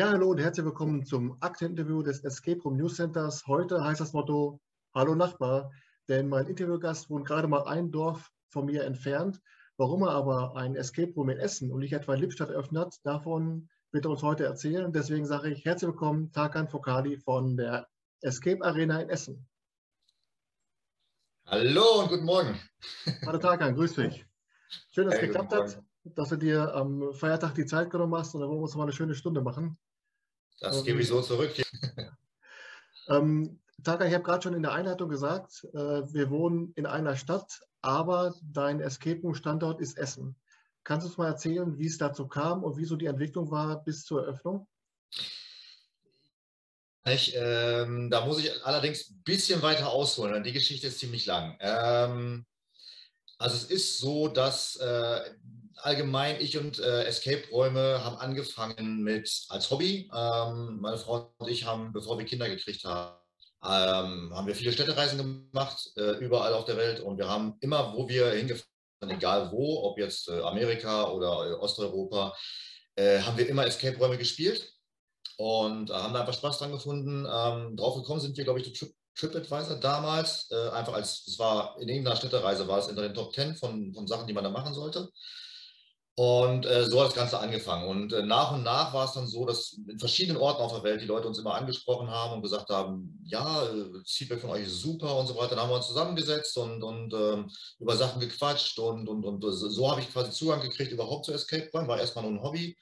Ja, hallo und herzlich willkommen zum Aktieninterview des Escape Room News Centers. Heute heißt das Motto Hallo Nachbar, denn mein Interviewgast wohnt gerade mal ein Dorf von mir entfernt. Warum er aber ein Escape Room in Essen und nicht etwa in Lippstadt eröffnet, davon wird er uns heute erzählen. Deswegen sage ich herzlich willkommen, Tarkan Fokali von der Escape Arena in Essen. Hallo und guten Morgen. Hallo Tarkan, grüß dich. Schön, dass es hey, geklappt hat dass du dir am Feiertag die Zeit genommen hast und dann wollen wir uns mal eine schöne Stunde machen. Das ähm, gebe ich so zurück. ähm, Taka, ich habe gerade schon in der Einleitung gesagt, äh, wir wohnen in einer Stadt, aber dein Escape Room Standort ist Essen. Kannst du uns mal erzählen, wie es dazu kam und wieso die Entwicklung war bis zur Eröffnung? Ich, ähm, da muss ich allerdings ein bisschen weiter ausholen, denn die Geschichte ist ziemlich lang. Ähm, also es ist so, dass äh, allgemein, ich und äh, Escape-Räume haben angefangen mit als Hobby. Ähm, meine Frau und ich haben, bevor wir Kinder gekriegt haben, ähm, haben wir viele Städtereisen gemacht, äh, überall auf der Welt. Und wir haben immer, wo wir hingefahren sind, egal wo, ob jetzt äh, Amerika oder äh, Osteuropa, äh, haben wir immer Escape-Räume gespielt und haben da einfach Spaß dran gefunden. Ähm, drauf gekommen sind wir, glaube ich, durch TripAdvisor damals, äh, einfach als, es war in irgendeiner Städtereise, war es in den Top 10 von, von Sachen, die man da machen sollte. Und äh, so hat das Ganze angefangen. Und äh, nach und nach war es dann so, dass in verschiedenen Orten auf der Welt die Leute uns immer angesprochen haben und gesagt haben, ja, das Feedback von euch ist super und so weiter. Dann haben wir uns zusammengesetzt und, und ähm, über Sachen gequatscht und, und, und so habe ich quasi Zugang gekriegt überhaupt zu Escape Room. War erstmal nur ein Hobby.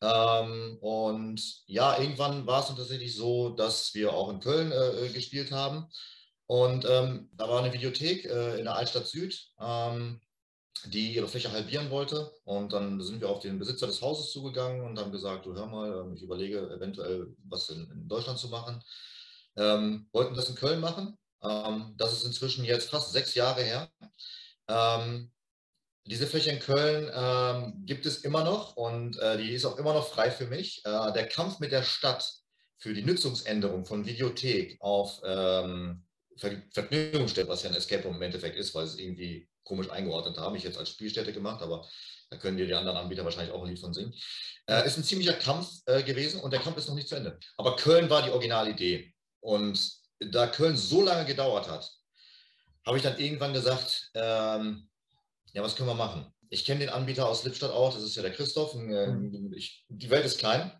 Ähm, und ja, irgendwann war es dann tatsächlich so, dass wir auch in Köln äh, gespielt haben. Und ähm, da war eine Videothek äh, in der Altstadt Süd. Ähm, die ihre Fläche halbieren wollte. Und dann sind wir auf den Besitzer des Hauses zugegangen und haben gesagt, du hör mal, ähm, ich überlege eventuell was in, in Deutschland zu machen. Ähm, wollten das in Köln machen. Ähm, das ist inzwischen jetzt fast sechs Jahre her. Ähm, diese Fläche in Köln ähm, gibt es immer noch und äh, die ist auch immer noch frei für mich. Äh, der Kampf mit der Stadt für die Nutzungsänderung von Videothek auf ähm, Vergnügungsstätte, was ja ein Escape im Endeffekt ist, weil es irgendwie komisch eingeordnet haben. Ich jetzt als Spielstätte gemacht, aber da können dir die anderen Anbieter wahrscheinlich auch ein Lied von singen. Äh, ist ein ziemlicher Kampf äh, gewesen und der Kampf ist noch nicht zu Ende. Aber Köln war die Originalidee. Und da Köln so lange gedauert hat, habe ich dann irgendwann gesagt, ähm, ja, was können wir machen? Ich kenne den Anbieter aus Lippstadt auch, das ist ja der Christoph. Äh, mhm. Ich, die Welt ist klein.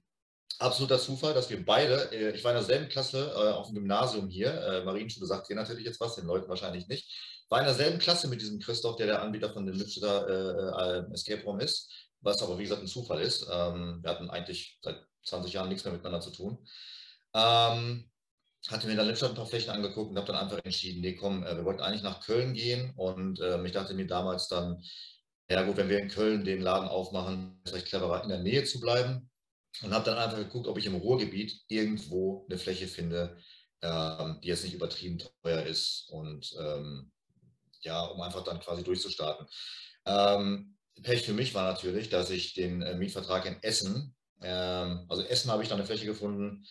Absoluter Zufall, dass wir beide, äh, ich war in derselben Klasse äh, auf dem Gymnasium hier, äh, Marienschule sagt dir natürlich jetzt was, den Leuten wahrscheinlich nicht war in derselben Klasse mit diesem Christoph, der der Anbieter von dem Lübstädter äh, Escape Room ist, was aber wie gesagt ein Zufall ist. Ähm, wir hatten eigentlich seit 20 Jahren nichts mehr miteinander zu tun. Ähm, hatte mir dann Lippstadt ein paar Flächen angeguckt und habe dann einfach entschieden, nee, komm, wir wollten eigentlich nach Köln gehen und äh, ich dachte mir damals dann, ja gut, wenn wir in Köln den Laden aufmachen, ist es vielleicht cleverer, in der Nähe zu bleiben und habe dann einfach geguckt, ob ich im Ruhrgebiet irgendwo eine Fläche finde, ähm, die jetzt nicht übertrieben teuer ist und ähm, ja, um einfach dann quasi durchzustarten. Ähm, Pech für mich war natürlich, dass ich den äh, Mietvertrag in Essen, ähm, also Essen habe ich dann eine Fläche gefunden,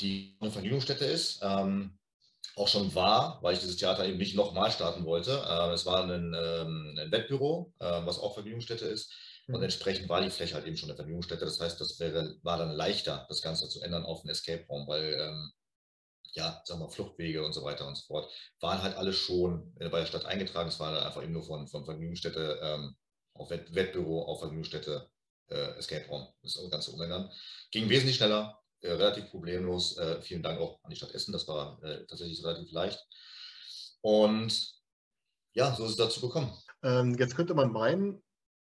die eine Vergnügungsstätte ist. Ähm, auch schon war, weil ich dieses Theater eben nicht nochmal starten wollte. Äh, es war ein, ähm, ein Wettbüro, äh, was auch Vergnügungsstätte ist. Und mhm. entsprechend war die Fläche halt eben schon eine Vergnügungsstätte. Das heißt, das wäre, war dann leichter, das Ganze zu ändern auf einen Escape Raum, weil ähm, ja, sagen wir, Fluchtwege und so weiter und so fort, waren halt alle schon äh, bei der Stadt eingetragen. Es war einfach eben nur von, von Vergnügungsstätte ähm, auf Wett Wettbüro auf Vergnügungsstätte äh, Escape Room. Das ganze Umändern. Ging wesentlich schneller, äh, relativ problemlos. Äh, vielen Dank auch an die Stadt Essen. Das war äh, tatsächlich relativ leicht. Und ja, so ist es dazu gekommen. Ähm, jetzt könnte man meinen,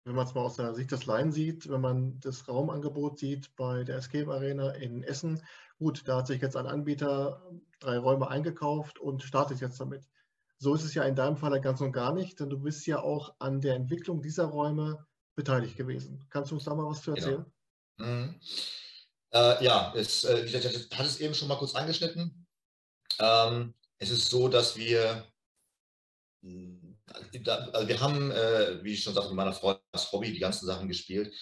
wenn man es mal aus der Sicht des Laien sieht, wenn man das Raumangebot sieht bei der Escape Arena in Essen, gut, da hat sich jetzt ein Anbieter drei Räume eingekauft und startet jetzt damit. So ist es ja in deinem Fall ganz und gar nicht, denn du bist ja auch an der Entwicklung dieser Räume beteiligt gewesen. Kannst du uns da mal was zu genau. erzählen? Genau. Mhm. Äh, ja, es, äh, ich hatte es eben schon mal kurz angeschnitten. Ähm, es ist so, dass wir also wir haben, äh, wie ich schon sagte, mit meiner Frau als Hobby die ganzen Sachen gespielt.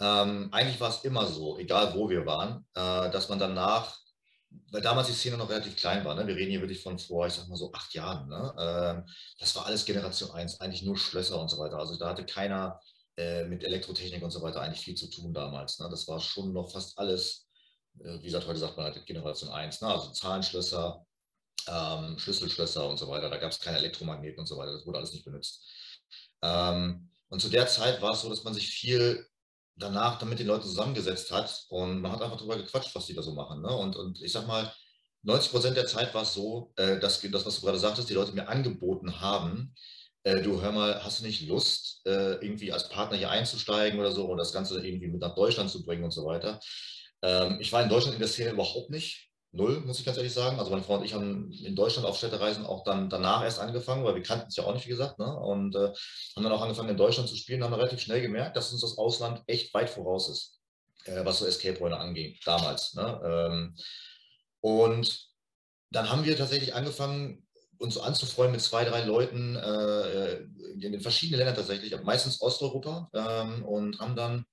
Ähm, eigentlich war es immer so, egal wo wir waren, äh, dass man danach, weil damals die Szene noch relativ klein war, ne? wir reden hier wirklich von vor, ich sag mal so acht Jahren, ne? ähm, das war alles Generation 1, eigentlich nur Schlösser und so weiter. Also da hatte keiner äh, mit Elektrotechnik und so weiter eigentlich viel zu tun damals. Ne? Das war schon noch fast alles wie gesagt, heute sagt man halt Generation 1, ne? also Zahlenschlösser, ähm, Schlüsselschlösser und so weiter. Da gab es keine Elektromagneten und so weiter. Das wurde alles nicht benutzt. Ähm, und zu der Zeit war es so, dass man sich viel danach dann mit den Leuten zusammengesetzt hat und man hat einfach darüber gequatscht, was die da so machen. Ne? Und, und ich sag mal, 90 Prozent der Zeit war es so, äh, dass das, was du gerade sagtest, die Leute mir angeboten haben, äh, du hör mal, hast du nicht Lust, äh, irgendwie als Partner hier einzusteigen oder so und das Ganze irgendwie mit nach Deutschland zu bringen und so weiter. Ähm, ich war in Deutschland in der Szene überhaupt nicht. Null, muss ich ganz ehrlich sagen. Also meine Frau und ich haben in Deutschland auf Städtereisen auch dann danach erst angefangen, weil wir kannten es ja auch nicht, wie gesagt. Ne? Und äh, haben dann auch angefangen in Deutschland zu spielen, haben relativ schnell gemerkt, dass uns das Ausland echt weit voraus ist, äh, was so Escape-Räume angeht, damals. Ne? Ähm, und dann haben wir tatsächlich angefangen, uns so anzufreuen mit zwei, drei Leuten äh, in den verschiedenen Ländern tatsächlich, meistens Osteuropa, ähm, und haben dann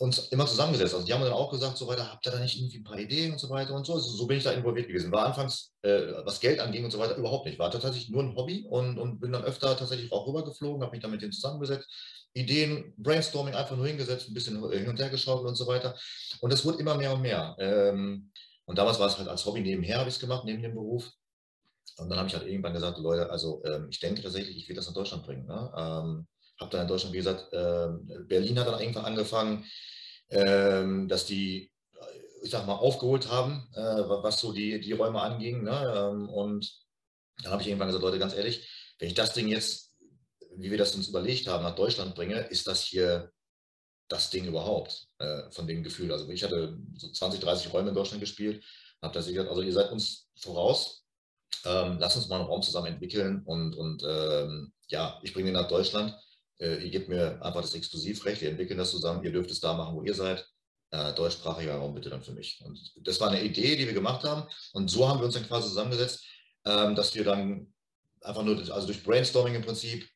uns immer zusammengesetzt. Also die haben dann auch gesagt, so weiter, habt ihr da nicht irgendwie ein paar Ideen und so weiter und so. Also so bin ich da involviert gewesen. War anfangs, äh, was Geld anging und so weiter, überhaupt nicht. War tatsächlich nur ein Hobby und, und bin dann öfter tatsächlich auch rübergeflogen, habe mich dann mit denen zusammengesetzt. Ideen, Brainstorming einfach nur hingesetzt, ein bisschen hin und her geschaut und so weiter. Und es wurde immer mehr und mehr. Ähm, und damals war es halt als Hobby nebenher, habe ich es gemacht, neben dem Beruf. Und dann habe ich halt irgendwann gesagt, Leute, also ähm, ich denke tatsächlich, ich will das nach Deutschland bringen. Ne? Ähm, habe dann in Deutschland, wie gesagt, äh, Berlin hat dann irgendwann angefangen, äh, dass die, ich sag mal, aufgeholt haben, äh, was so die, die Räume anging. Ne? Ähm, und dann habe ich irgendwann gesagt, Leute, ganz ehrlich, wenn ich das Ding jetzt, wie wir das uns überlegt haben, nach Deutschland bringe, ist das hier das Ding überhaupt, äh, von dem Gefühl. Also ich hatte so 20, 30 Räume in Deutschland gespielt, habe das gesagt, also ihr seid uns voraus, ähm, lasst uns mal einen Raum zusammen entwickeln und, und ähm, ja, ich bringe ihn nach Deutschland äh, ihr gebt mir einfach das Exklusivrecht, wir entwickeln das zusammen, ihr dürft es da machen, wo ihr seid. Äh, deutschsprachiger Raum bitte dann für mich. Und das war eine Idee, die wir gemacht haben. Und so haben wir uns dann quasi zusammengesetzt, ähm, dass wir dann einfach nur, also durch Brainstorming im Prinzip,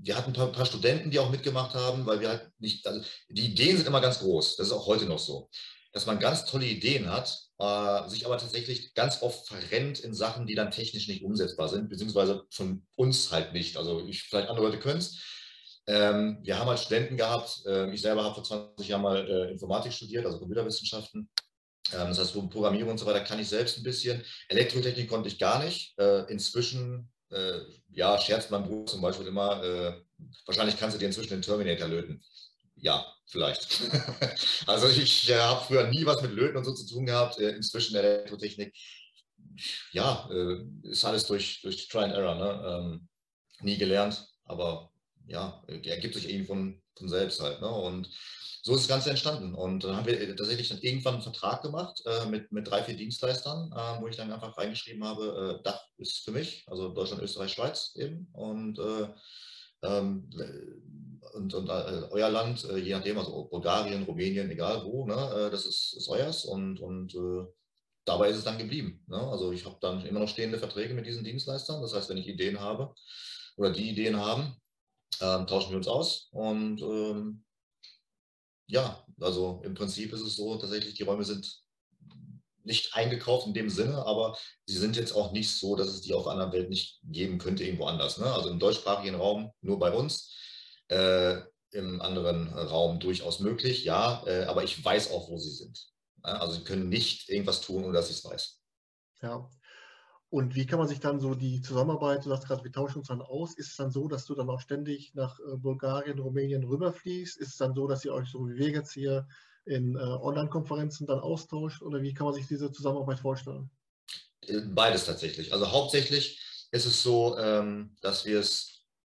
wir hatten ein paar, paar, Studenten, die auch mitgemacht haben, weil wir halt nicht, also die Ideen sind immer ganz groß, das ist auch heute noch so, dass man ganz tolle Ideen hat, äh, sich aber tatsächlich ganz oft verrennt in Sachen, die dann technisch nicht umsetzbar sind, beziehungsweise von uns halt nicht. Also ich, vielleicht andere Leute können es, ähm, wir haben halt Studenten gehabt. Äh, ich selber habe vor 20 Jahren mal äh, Informatik studiert, also Computerwissenschaften. Ähm, das heißt, Programmierung und so weiter kann ich selbst ein bisschen. Elektrotechnik konnte ich gar nicht. Äh, inzwischen, äh, ja, scherzt mein Bruder zum Beispiel immer, äh, wahrscheinlich kannst du dir inzwischen den Terminator löten. Ja, vielleicht. also ich äh, habe früher nie was mit Löten und so zu tun gehabt. inzwischen Elektrotechnik, ja, ist alles durch, durch Try and Error. Ne? Ähm, nie gelernt, aber ja, ergibt sich irgendwie von, von selbst halt. Ne? Und so ist das Ganze entstanden. Und dann haben wir tatsächlich dann irgendwann einen Vertrag gemacht äh, mit, mit drei, vier Dienstleistern, äh, wo ich dann einfach reingeschrieben habe, äh, Dach ist für mich, also Deutschland, Österreich, Schweiz eben. Und, äh, ähm, und, und äh, euer Land, äh, je nachdem, also Bulgarien, Rumänien, egal wo, ne, das ist, ist euers. Und, und dabei ist es dann geblieben. Ne? Also ich habe dann immer noch stehende Verträge mit diesen Dienstleistern. Das heißt, wenn ich Ideen habe oder die Ideen haben, ähm, tauschen wir uns aus und ähm, ja, also im Prinzip ist es so, tatsächlich, die Räume sind nicht eingekauft in dem Sinne, aber sie sind jetzt auch nicht so, dass es die auf anderen Welt nicht geben könnte, irgendwo anders. Ne? Also im deutschsprachigen Raum nur bei uns, äh, im anderen Raum durchaus möglich, ja, äh, aber ich weiß auch, wo sie sind. Also sie können nicht irgendwas tun, ohne dass ich es weiß. Ja, und wie kann man sich dann so die Zusammenarbeit, du sagst gerade, wir tauschen uns dann aus, ist es dann so, dass du dann auch ständig nach äh, Bulgarien, Rumänien rüberfliegst? Ist es dann so, dass ihr euch so wie wir jetzt hier in äh, Online-Konferenzen dann austauscht oder wie kann man sich diese Zusammenarbeit vorstellen? Äh, beides tatsächlich. Also hauptsächlich ist es so, ähm, dass wir es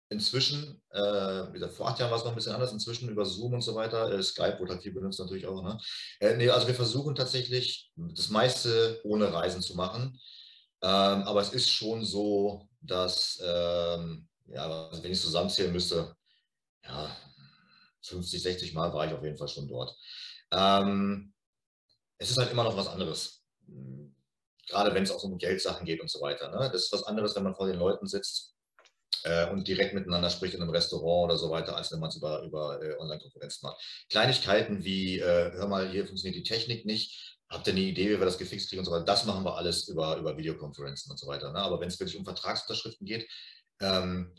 inzwischen, wie gesagt, vor acht Jahren war es noch ein bisschen anders, inzwischen über Zoom und so weiter, Skype wurde halt viel benutzt natürlich auch. Ne? Also wir versuchen tatsächlich das meiste ohne Reisen zu machen. Ähm, aber es ist schon so, dass, ähm, ja, also wenn ich zusammenzählen müsste, ja, 50, 60 Mal war ich auf jeden Fall schon dort. Ähm, es ist halt immer noch was anderes. Gerade wenn es auch um Geldsachen geht und so weiter. Ne? Das ist was anderes, wenn man vor den Leuten sitzt äh, und direkt miteinander spricht in einem Restaurant oder so weiter, als wenn man es über, über äh, Online-Konferenzen macht. Kleinigkeiten wie, äh, hör mal, hier funktioniert die Technik nicht, habt ihr eine Idee, wie wir das gefixt kriegen und so weiter. Das machen wir alles über, über Videokonferenzen und so weiter. Ne? Aber wenn es wirklich um Vertragsunterschriften geht, ähm,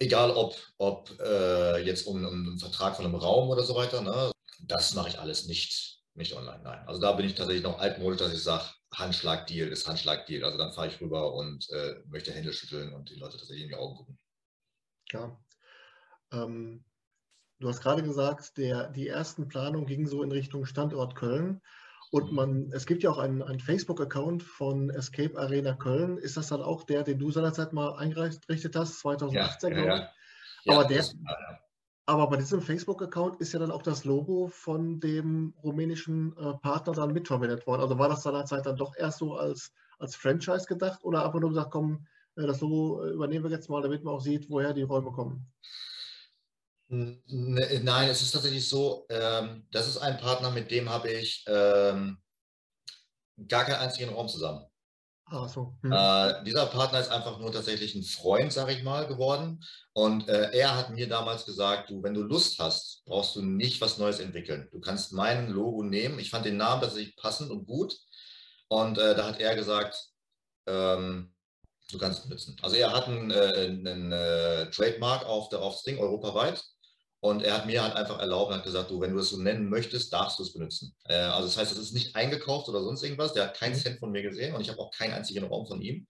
egal ob, ob äh, jetzt um, um, einen Vertrag von einem Raum oder so weiter, ne? das mache ich alles nicht nicht online, nein. Also da bin ich tatsächlich noch altmodisch, dass ich sage, Handschlag-Deal ist Handschlag-Deal. Also dann fahre ich rüber und äh, möchte Hände schütteln und die Leute tatsächlich in die Augen gucken. Ja. Ähm, du hast gerade gesagt, der, die ersten Planungen gingen so in Richtung Standort Köln. Und man, es gibt ja auch einen, einen Facebook-Account von Escape Arena Köln. Ist das dann auch der, den du seinerzeit mal eingerichtet hast, 2018, ja, glaube ich? Ja, aber, der, aber bei diesem Facebook-Account ist ja dann auch das Logo von dem rumänischen äh, Partner dann mitverwendet worden. Also war das seinerzeit dann doch erst so als, als Franchise gedacht oder einfach nur gesagt, komm, äh, das Logo äh, übernehmen wir jetzt mal, damit man auch sieht, woher die Räume kommen? Nein, es ist tatsächlich so, ähm, das ist ein Partner, mit dem habe ich ähm, gar keinen einzigen Raum zusammen. Ach so. Hm. Äh, dieser Partner ist einfach nur tatsächlich ein Freund, sage ich mal, geworden. Und äh, er hat mir damals gesagt, du, wenn du Lust hast, brauchst du nicht was Neues entwickeln. Du kannst mein Logo nehmen. Ich fand den Namen tatsächlich passend und gut. Und äh, da hat er gesagt, ähm, du kannst es benutzen. Also er hat einen, äh, einen äh, Trademark auf, der, auf das Ding europaweit. Und er hat mir halt einfach erlaubt und hat gesagt, du, wenn du es so nennen möchtest, darfst du es benutzen. Äh, also das heißt, es ist nicht eingekauft oder sonst irgendwas. Der hat keinen mhm. Cent von mir gesehen und ich habe auch keinen einzigen Raum von ihm.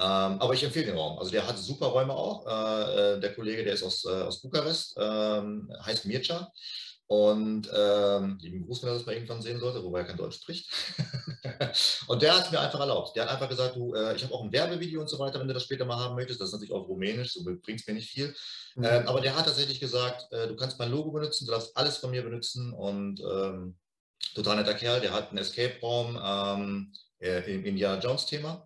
Ähm, aber ich empfehle den Raum. Also der hat super Räume auch. Äh, äh der Kollege, der ist aus, äh, aus Bukarest, ähm, heißt Mircea. Und ähm, lieben Gruß, wenn er das bei irgendwann sehen sollte, wobei er kein Deutsch spricht. und der hat es mir einfach erlaubt. Der hat einfach gesagt, du, äh, ich habe auch ein Werbevideo und so weiter, wenn du das später mal haben möchtest. Das ist natürlich auf Rumänisch, so bringt es mir nicht viel. Mhm. Ähm, aber der hat tatsächlich gesagt, äh, du kannst mein Logo benutzen, du darfst alles von mir benutzen. Und ähm, total netter Kerl, der hat einen Escape-Raum ähm, äh, im Indiana Jones-Thema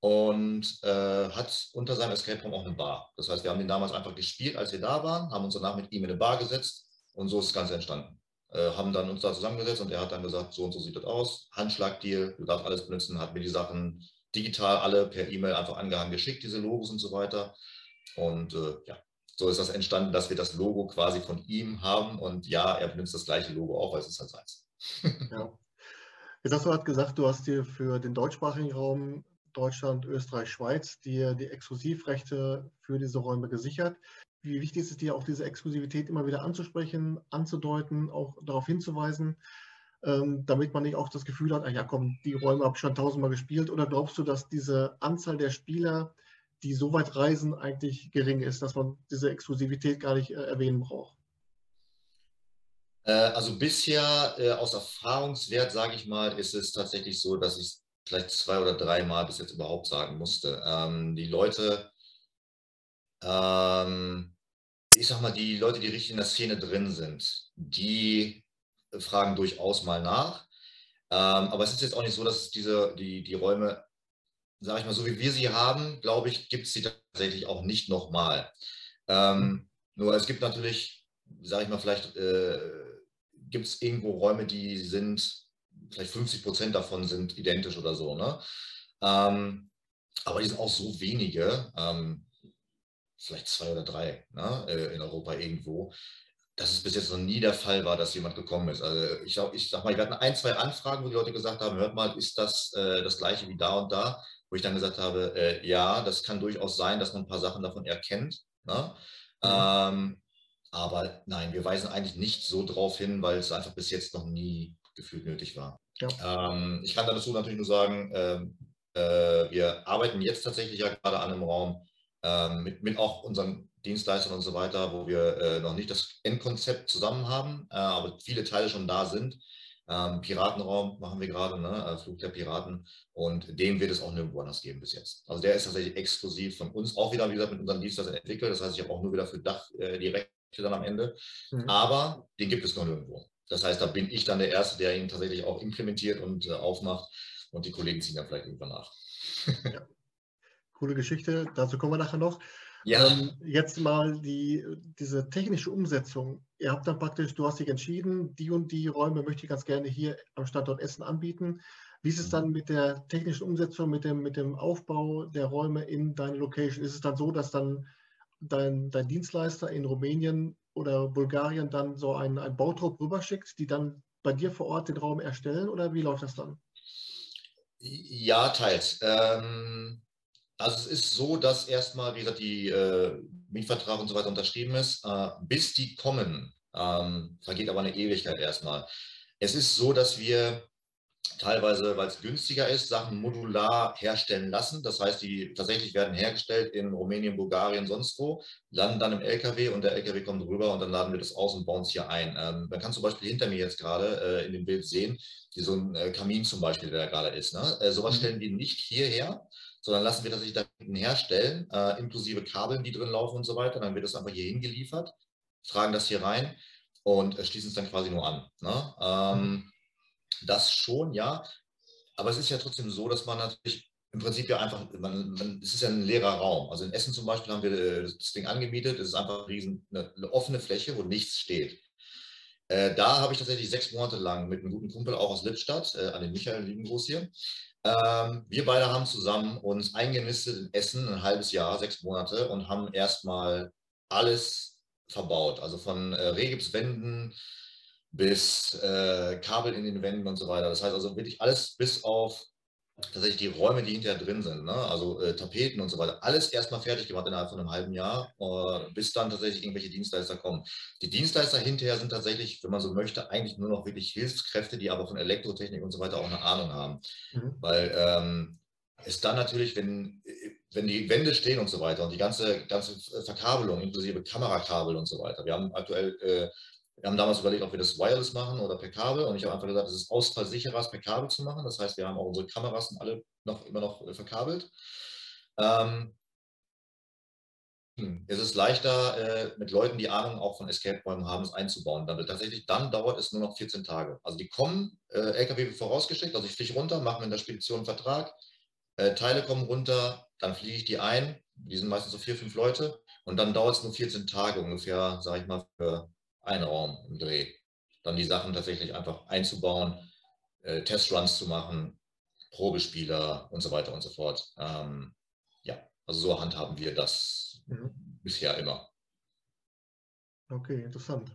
und äh, hat unter seinem Escape Room auch eine Bar. Das heißt, wir haben den damals einfach gespielt, als wir da waren, haben uns danach mit ihm in eine Bar gesetzt und so ist das Ganze entstanden. Äh, haben dann uns da zusammengesetzt und er hat dann gesagt, so und so sieht das aus, Handschlagdeal, du darfst alles benutzen, hat mir die Sachen digital alle per E-Mail einfach angehangen geschickt, diese Logos und so weiter. Und äh, ja, so ist das entstanden, dass wir das Logo quasi von ihm haben und ja, er benutzt das gleiche Logo auch, weil es ist halt seins. ja. Jetzt hast du halt gesagt, du hast dir für den deutschsprachigen Raum Deutschland, Österreich, Schweiz dir die Exklusivrechte für diese Räume gesichert wie wichtig ist es dir auch diese Exklusivität immer wieder anzusprechen, anzudeuten, auch darauf hinzuweisen, ähm, damit man nicht auch das Gefühl hat, ach ja komm, die Räume habe ich schon tausendmal gespielt oder glaubst du, dass diese Anzahl der Spieler, die so weit reisen, eigentlich gering ist, dass man diese Exklusivität gar nicht äh, erwähnen braucht? Äh, also bisher äh, aus Erfahrungswert, sage ich mal, ist es tatsächlich so, dass ich es vielleicht zwei oder drei Mal bis jetzt überhaupt sagen musste. Ähm, die Leute ähm, ich sag mal, die Leute, die richtig in der Szene drin sind, die fragen durchaus mal nach. Ähm, aber es ist jetzt auch nicht so, dass diese, die, die Räume, sage ich mal, so wie wir sie haben, glaube ich, gibt es sie tatsächlich auch nicht nochmal. Ähm, nur es gibt natürlich, sage ich mal, vielleicht äh, gibt es irgendwo Räume, die sind, vielleicht 50 Prozent davon sind identisch oder so. Ne? Ähm, aber die sind auch so wenige. Ähm, vielleicht zwei oder drei ne, äh, in Europa irgendwo, dass es bis jetzt noch nie der Fall war, dass jemand gekommen ist. Also ich, ich sag mal, wir hatten ein, zwei Anfragen, wo die Leute gesagt haben, hört mal, ist das äh, das gleiche wie da und da? Wo ich dann gesagt habe, äh, ja, das kann durchaus sein, dass man ein paar Sachen davon erkennt. Ne? Mhm. Ähm, aber nein, wir weisen eigentlich nicht so drauf hin, weil es einfach bis jetzt noch nie gefühlt nötig war. Ja. Ähm, ich kann dazu natürlich nur sagen, ähm, äh, wir arbeiten jetzt tatsächlich ja gerade an einem Raum, ähm, mit, mit auch unseren Dienstleistern und so weiter, wo wir äh, noch nicht das Endkonzept zusammen haben, äh, aber viele Teile schon da sind. Ähm, Piratenraum machen wir gerade, ne? Äh, Flug der Piraten. Und den wird es auch nirgendwo anders geben bis jetzt. Also der ist tatsächlich exklusiv von uns, auch wieder, wie gesagt, mit unseren Dienstleistern entwickelt. Das heißt, ich habe auch nur wieder für Dach äh, die Rechte dann am Ende. Mhm. Aber den gibt es noch nirgendwo. Das heißt, da bin ich dann der Erste, der ihn tatsächlich auch implementiert und äh, aufmacht. Und die Kollegen ziehen dann vielleicht irgendwann nach. ja coole Geschichte. Dazu kommen wir nachher noch. Ja. Ähm, jetzt mal die, diese technische Umsetzung. Ihr habt dann praktisch, du hast dich entschieden, die und die Räume möchte ich ganz gerne hier am Standort Essen anbieten. Wie ist es dann mit der technischen Umsetzung, mit dem, mit dem Aufbau der Räume in deine Location? Ist es dann so, dass dann dein, dein Dienstleister in Rumänien oder Bulgarien dann so einen, einen Bautrupp rüberschickt, die dann bei dir vor Ort den Raum erstellen oder wie läuft das dann? Ja, teils. Ähm, also es ist so, dass erstmal, wie gesagt, die äh, Mietvertrag und so weiter unterschrieben ist. Äh, bis die kommen, ähm, vergeht aber eine Ewigkeit erstmal. es ist so, dass wir teilweise, weil es günstiger ist, Sachen modular herstellen lassen. Das heißt, die tatsächlich werden hergestellt in Rumänien, Bulgarien, sonst wo, landen dann im LKW und der LKW kommt rüber und dann laden wir das aus und bauen es hier ein. Ähm, man kann zum Beispiel hinter mir jetzt gerade äh, in dem Bild sehen, wie so ein äh, Kamin zum Beispiel, der da gerade ist. Ne? Äh, sowas mhm. stellen wir nicht hierher, sondern lassen wir das sich da hinten herstellen, äh, inklusive Kabeln, die drin laufen und so weiter. Dann wird das einfach hier hingeliefert, tragen das hier rein und äh, schließen es dann quasi nur an. Ne? Ähm, mhm. Das schon, ja. Aber es ist ja trotzdem so, dass man natürlich im Prinzip ja einfach, man, man, es ist ja ein leerer Raum. Also in Essen zum Beispiel haben wir äh, das Ding angemietet. Es ist einfach eine, riesen, eine, eine offene Fläche, wo nichts steht. Äh, da habe ich tatsächlich sechs Monate lang mit einem guten Kumpel auch aus Lippstadt, äh, an den Michael Liebengroß hier, ähm, wir beide haben zusammen uns eingenistet in Essen ein halbes Jahr, sechs Monate und haben erstmal alles verbaut. Also von äh, Regipswänden bis äh, Kabel in den Wänden und so weiter. Das heißt also wirklich alles bis auf tatsächlich die Räume, die hinterher drin sind, ne? also äh, Tapeten und so weiter, alles erstmal fertig gemacht innerhalb von einem halben Jahr, äh, bis dann tatsächlich irgendwelche Dienstleister kommen. Die Dienstleister hinterher sind tatsächlich, wenn man so möchte, eigentlich nur noch wirklich Hilfskräfte, die aber von Elektrotechnik und so weiter auch eine Ahnung haben. Mhm. Weil ähm, es dann natürlich, wenn, wenn die Wände stehen und so weiter und die ganze, ganze Verkabelung inklusive Kamerakabel und so weiter. Wir haben aktuell äh, wir haben damals überlegt, ob wir das wireless machen oder per Kabel. Und ich habe einfach gesagt, es ist ausfallsicherer, es per Kabel zu machen. Das heißt, wir haben auch unsere Kameras und alle noch immer noch äh, verkabelt. Ähm, hm, es ist leichter, äh, mit Leuten, die Ahnung auch von Escape-Räumen haben, es einzubauen. Dann, tatsächlich, dann dauert es nur noch 14 Tage. Also die kommen, äh, LKW wird vorausgeschickt, also ich fliege runter, mache mit der Spedition einen Vertrag, Teile kommen runter, dann fliege ich die ein. Die sind meistens so vier, fünf Leute. Und dann dauert es nur 14 Tage ungefähr, sage ich mal, für ein Raum im Dreh. Dann die Sachen tatsächlich einfach einzubauen, äh, Testruns zu machen, Probespieler und so weiter und so fort. Ähm, ja, also so handhaben wir das mhm. bisher immer. Okay, interessant.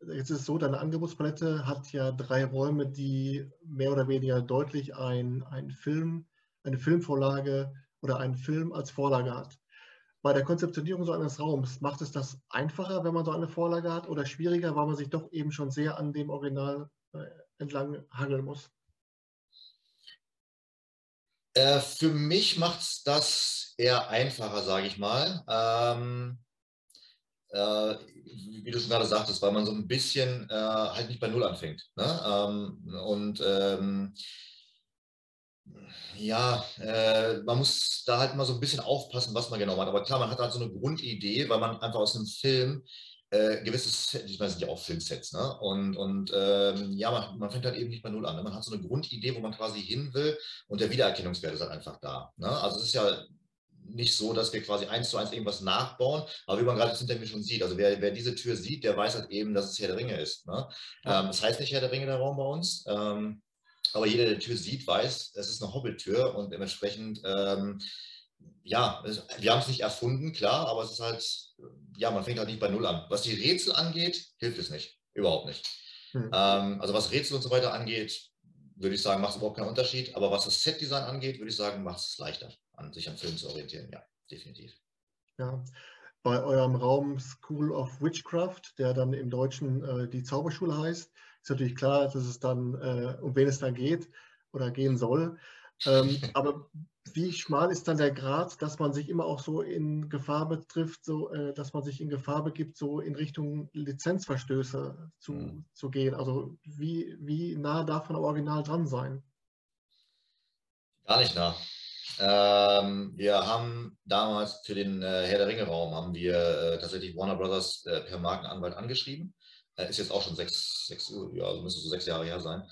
Jetzt ist es so, deine Angebotspalette hat ja drei Räume, die mehr oder weniger deutlich ein, ein Film, eine Filmvorlage oder einen Film als Vorlage hat bei der Konzeptionierung so eines Raums, macht es das einfacher, wenn man so eine Vorlage hat oder schwieriger, weil man sich doch eben schon sehr an dem Original äh, entlang hangeln muss? Äh, für mich macht es das eher einfacher, sage ich mal. Ähm, äh, wie du schon gerade sagtest, weil man so ein bisschen äh, halt nicht bei Null anfängt. Ne? Ähm, und ähm, ja, äh, man muss da halt mal so ein bisschen aufpassen, was man genau macht. Aber klar, man hat halt so eine Grundidee, weil man einfach aus einem Film äh, gewisses, ich meine, sind ja auch Filmsets, ne? Und, und ähm, ja, man, man, fängt halt eben nicht bei Null an. Ne? Man hat so eine Grundidee, wo man quasi hin will und der Wiedererkennungswert ist halt einfach da. Ne? Also es ist ja nicht so, dass wir quasi eins zu eins irgendwas nachbauen, aber wie man gerade hinter mir schon sieht, also wer, wer, diese Tür sieht, der weiß halt eben, dass es Herr der Ringe ist. Ne? Ja. Ähm, das heißt nicht Herr der Ringe, der Raum bei uns. Ähm, aber jeder, der die Tür sieht, weiß, es ist eine Hobbit-Tür und dementsprechend, ähm, ja, wir haben es nicht erfunden, klar, aber es ist halt, ja, man fängt halt nicht bei Null an. Was die Rätsel angeht, hilft es nicht. Überhaupt nicht. Hm. Ähm, also was Rätsel und so weiter angeht, würde ich sagen, macht es überhaupt keinen Unterschied. Aber was das Set-Design angeht, würde ich sagen, macht es leichter, an sich an Filmen zu orientieren. Ja, definitiv. Ja, bei eurem Raum School of Witchcraft, der dann im Deutschen äh, die Zauberschule heißt, ist natürlich klar, dass es dann, äh, um wen es dann geht oder gehen soll. Ähm, aber wie schmal ist dann der Grad, dass man sich immer auch so in Gefahr betrifft, so, äh, dass man sich in Gefahr begibt, so in Richtung Lizenzverstöße zu, mhm. zu gehen? Also wie, wie nah darf man am Original dran sein? Gar nicht nah. Ähm, wir haben damals für den äh, Herr der Ringe Raum haben wir äh, tatsächlich Warner Brothers äh, per Markenanwalt angeschrieben ist jetzt auch schon sechs, sechs ja, also müsste so sechs Jahre her sein,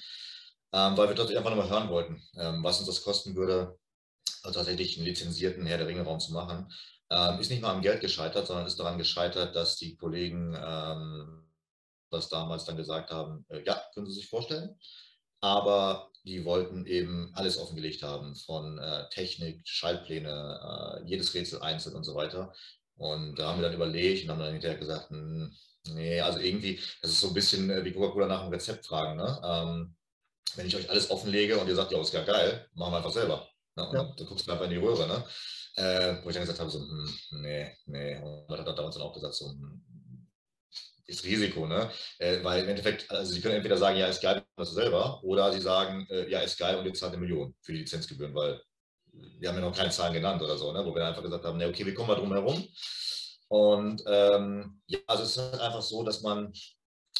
ähm, weil wir dort einfach nochmal hören wollten, ähm, was uns das kosten würde, also tatsächlich einen lizenzierten Herr der Ringe-Raum zu machen. Ähm, ist nicht mal am Geld gescheitert, sondern ist daran gescheitert, dass die Kollegen ähm, das damals dann gesagt haben, äh, ja, können Sie sich vorstellen, aber die wollten eben alles offengelegt haben, von äh, Technik, Schaltpläne, äh, jedes Rätsel einzeln und so weiter. Und da haben wir dann überlegt und haben dann hinterher gesagt, mh, hm, Nee, also irgendwie, das ist so ein bisschen äh, wie Coca-Cola nach dem Rezept fragen. Ne? Ähm, wenn ich euch alles offenlege und ihr sagt, ja, ist ja geil, machen wir einfach selber. Ne? Ja. dann, dann guckst du einfach in die Röhre. Ne? Äh, wo ich dann gesagt habe, so, hm, nee, nee. Und man hat damals dann auch gesagt, so, hm, ist Risiko, ne? Äh, weil im Endeffekt, also Sie können entweder sagen, ja, ist geil, das selber, oder Sie sagen, äh, ja, ist geil und jetzt zahlt eine Million für die Lizenzgebühren, weil wir haben ja noch keine Zahlen genannt oder so, ne? wo wir einfach gesagt haben, ne, okay, wie kommen wir drum herum? Und ähm, ja, also es ist halt einfach so, dass man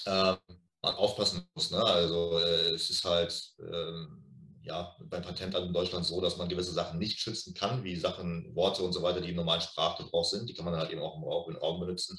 äh, aufpassen muss. Ne? Also äh, es ist halt ähm, ja, beim Patentamt in Deutschland so, dass man gewisse Sachen nicht schützen kann, wie Sachen, Worte und so weiter, die im normalen Sprachgebrauch sind. Die kann man halt eben auch im Augen benutzen.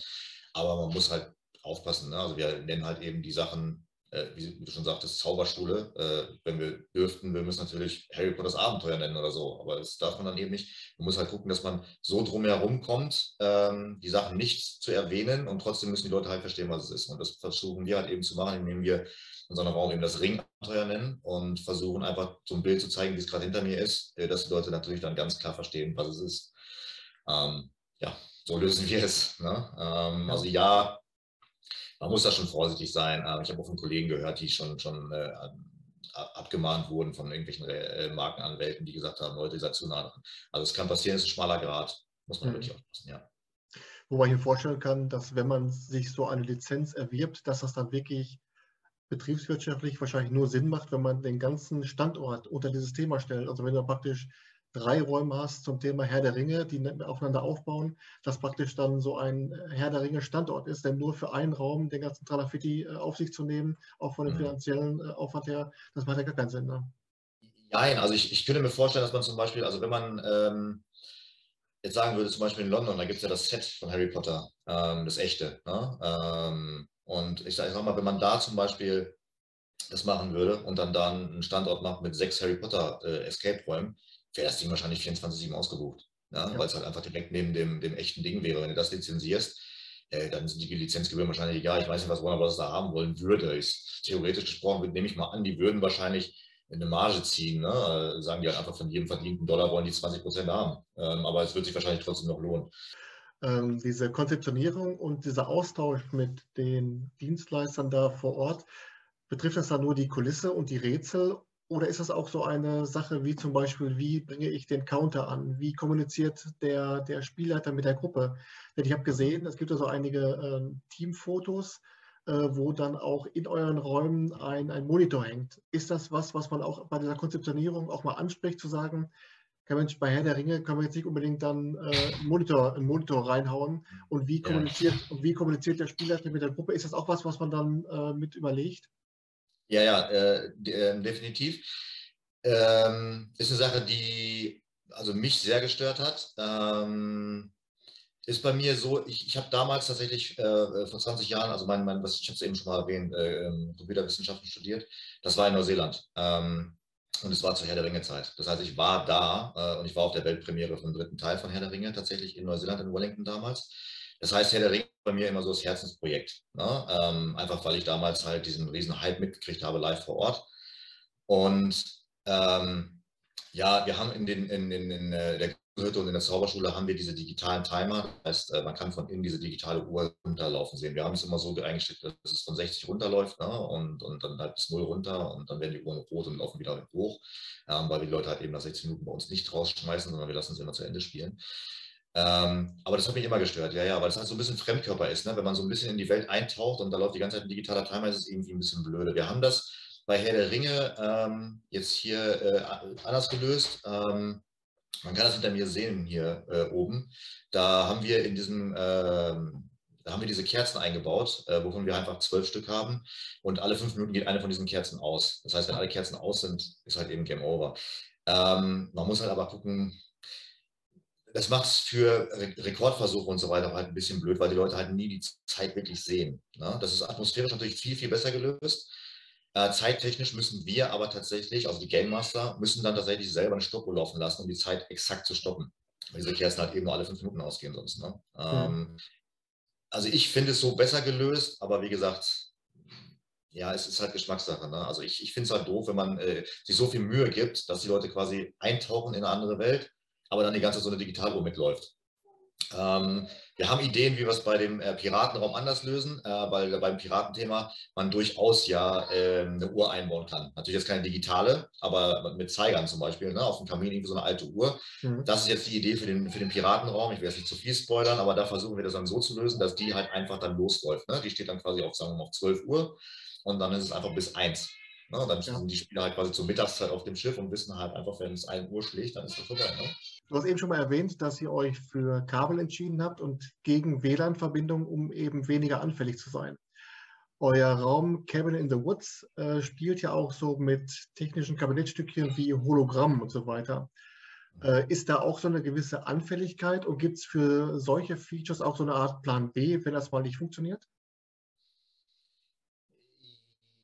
Aber man muss halt aufpassen. Ne? Also wir nennen halt eben die Sachen äh, wie, du schon sagtest, Zauberschule. Äh, wenn wir dürften, wir müssen natürlich Harry Potters Abenteuer nennen oder so, aber das darf man dann eben nicht. Man muss halt gucken, dass man so drumherum kommt, ähm, die Sachen nicht zu erwähnen und trotzdem müssen die Leute halt verstehen, was es ist. Und das versuchen wir halt eben zu machen, indem wir unseren Raum eben das Ringabenteuer nennen und versuchen einfach so ein Bild zu zeigen, wie es gerade hinter mir ist, äh, dass die Leute natürlich dann ganz klar verstehen, was es ist. Ähm, ja, so lösen wir es. Ne? Ähm, also ja, man muss da schon vorsichtig sein. Ähm, ich habe auch von Kollegen gehört, die schon, schon äh, abgemahnt wurden von irgendwelchen äh, Markenanwälten, die gesagt haben, Leute, ihr seid zu nah dran. Also es kann passieren, es ist ein schmaler Grad, muss man mhm. wirklich aufpassen, ja. Wo man hier vorstellen kann, dass wenn man sich so eine Lizenz erwirbt, dass das dann wirklich betriebswirtschaftlich wahrscheinlich nur Sinn macht, wenn man den ganzen Standort unter dieses Thema stellt. Also wenn du praktisch drei Räume hast zum Thema Herr der Ringe, die aufeinander aufbauen, dass praktisch dann so ein Herr der Ringe Standort ist, denn nur für einen Raum den ganzen Tralafitti äh, auf sich zu nehmen, auch von dem mhm. finanziellen äh, Aufwand her, das macht ja gar keinen Sinn. Ne? Nein, also ich, ich könnte mir vorstellen, dass man zum Beispiel, also wenn man ähm, jetzt sagen würde, zum Beispiel in London, da gibt es ja das Set von Harry Potter, ähm, das echte. Ne? Ähm, und ich sage sag mal, wenn man da zum Beispiel das machen würde und dann da einen Standort macht mit sechs Harry Potter äh, Escape-Räumen, wäre das Ding wahrscheinlich 24-7 ausgebucht. Ja? Ja. Weil es halt einfach direkt neben dem, dem echten Ding wäre. Wenn du das lizenzierst, äh, dann sind die Lizenzgebühren wahrscheinlich egal. Ich weiß nicht, was Warner Bros. da haben wollen würde. Ich, theoretisch gesprochen, nehme ich mal an, die würden wahrscheinlich eine Marge ziehen. Ne? Äh, sagen die halt einfach von jedem verdienten Dollar wollen die 20 Prozent haben. Ähm, aber es wird sich wahrscheinlich trotzdem noch lohnen. Ähm, diese Konzeptionierung und dieser Austausch mit den Dienstleistern da vor Ort, betrifft das dann nur die Kulisse und die Rätsel oder ist das auch so eine Sache wie zum Beispiel, wie bringe ich den Counter an? Wie kommuniziert der, der Spielleiter mit der Gruppe? Denn ich habe gesehen, es gibt ja so einige äh, Teamfotos, äh, wo dann auch in euren Räumen ein, ein Monitor hängt. Ist das was, was man auch bei dieser Konzeptionierung auch mal anspricht, zu sagen, Mensch, bei Herr der Ringe kann man jetzt nicht unbedingt dann äh, einen, Monitor, einen Monitor reinhauen. Und wie kommuniziert, ja. und wie kommuniziert der Spielleiter mit der Gruppe? Ist das auch was, was man dann äh, mit überlegt? Ja, ja, äh, äh, definitiv. Ähm, ist eine Sache, die also mich sehr gestört hat. Ähm, ist bei mir so, ich, ich habe damals tatsächlich äh, vor 20 Jahren, also mein, mein was, ich habe es eben schon mal erwähnt, äh, ähm, Computerwissenschaften studiert. Das war in Neuseeland. Ähm, und es war zur Herr der Ringe-Zeit. Das heißt, ich war da äh, und ich war auf der Weltpremiere vom dritten Teil von Herr der Ringe, tatsächlich in Neuseeland, in Wellington damals. Das heißt, Herr der Ringe bei mir immer so das Herzensprojekt. Ne? Ähm, einfach weil ich damals halt diesen riesen Hype mitgekriegt habe, live vor Ort. Und ähm, ja, wir haben in, den, in, in, in äh, der Hütte und in der Zauberschule haben wir diese digitalen Timer. Das heißt, äh, man kann von innen diese digitale Uhr runterlaufen sehen. Wir haben es immer so eingestellt, dass es von 60 runterläuft ne? und, und dann halt bis 0 runter und dann werden die Uhren rot und laufen wieder hoch, ähm, weil die Leute halt eben nach 60 Minuten bei uns nicht rausschmeißen, sondern wir lassen sie immer zu Ende spielen. Ähm, aber das hat mich immer gestört, ja, ja, weil es halt so ein bisschen Fremdkörper ist. Ne? Wenn man so ein bisschen in die Welt eintaucht und da läuft die ganze Zeit ein digitaler Timer, ist es irgendwie ein bisschen blöde. Wir haben das bei Herr der Ringe ähm, jetzt hier äh, anders gelöst. Ähm, man kann das hinter mir sehen hier äh, oben. Da haben wir in diesem, äh, da haben wir diese Kerzen eingebaut, äh, wovon wir einfach zwölf Stück haben. Und alle fünf Minuten geht eine von diesen Kerzen aus. Das heißt, wenn alle Kerzen aus sind, ist halt eben Game Over. Ähm, man muss halt aber gucken, das macht es für Rekordversuche und so weiter halt ein bisschen blöd, weil die Leute halt nie die Zeit wirklich sehen. Ne? Das ist atmosphärisch natürlich viel, viel besser gelöst. Äh, zeittechnisch müssen wir aber tatsächlich, also die Game Master, müssen dann tatsächlich selber eine Stoppuhr laufen lassen, um die Zeit exakt zu stoppen. Weil diese Kerzen halt eben nur alle fünf Minuten ausgehen sonst. Ne? Mhm. also ich finde es so besser gelöst, aber wie gesagt, ja, es ist halt Geschmackssache. Ne? Also ich, ich finde es halt doof, wenn man äh, sich so viel Mühe gibt, dass die Leute quasi eintauchen in eine andere Welt aber dann die ganze so eine Digitaluhr mitläuft. Ähm, wir haben Ideen, wie wir es bei dem äh, Piratenraum anders lösen, äh, weil beim Piratenthema man durchaus ja äh, eine Uhr einbauen kann. Natürlich jetzt keine digitale, aber mit Zeigern zum Beispiel, ne, auf dem Kamin irgendwie so eine alte Uhr. Mhm. Das ist jetzt die Idee für den, für den Piratenraum. Ich will jetzt nicht zu viel spoilern, aber da versuchen wir das dann so zu lösen, dass die halt einfach dann losläuft. Ne? Die steht dann quasi auf, sagen wir mal, auf 12 Uhr und dann ist es einfach bis 1. Ne? Dann ja. sind die Spieler halt quasi zur Mittagszeit auf dem Schiff und wissen halt einfach, wenn es 1 Uhr schlägt, dann ist das vorbei. Ne? Du hast eben schon mal erwähnt, dass ihr euch für Kabel entschieden habt und gegen WLAN-Verbindung, um eben weniger anfällig zu sein. Euer Raum Cabin in the Woods äh, spielt ja auch so mit technischen Kabinettstückchen wie Hologramm und so weiter. Äh, ist da auch so eine gewisse Anfälligkeit und gibt es für solche Features auch so eine Art Plan B, wenn das mal nicht funktioniert?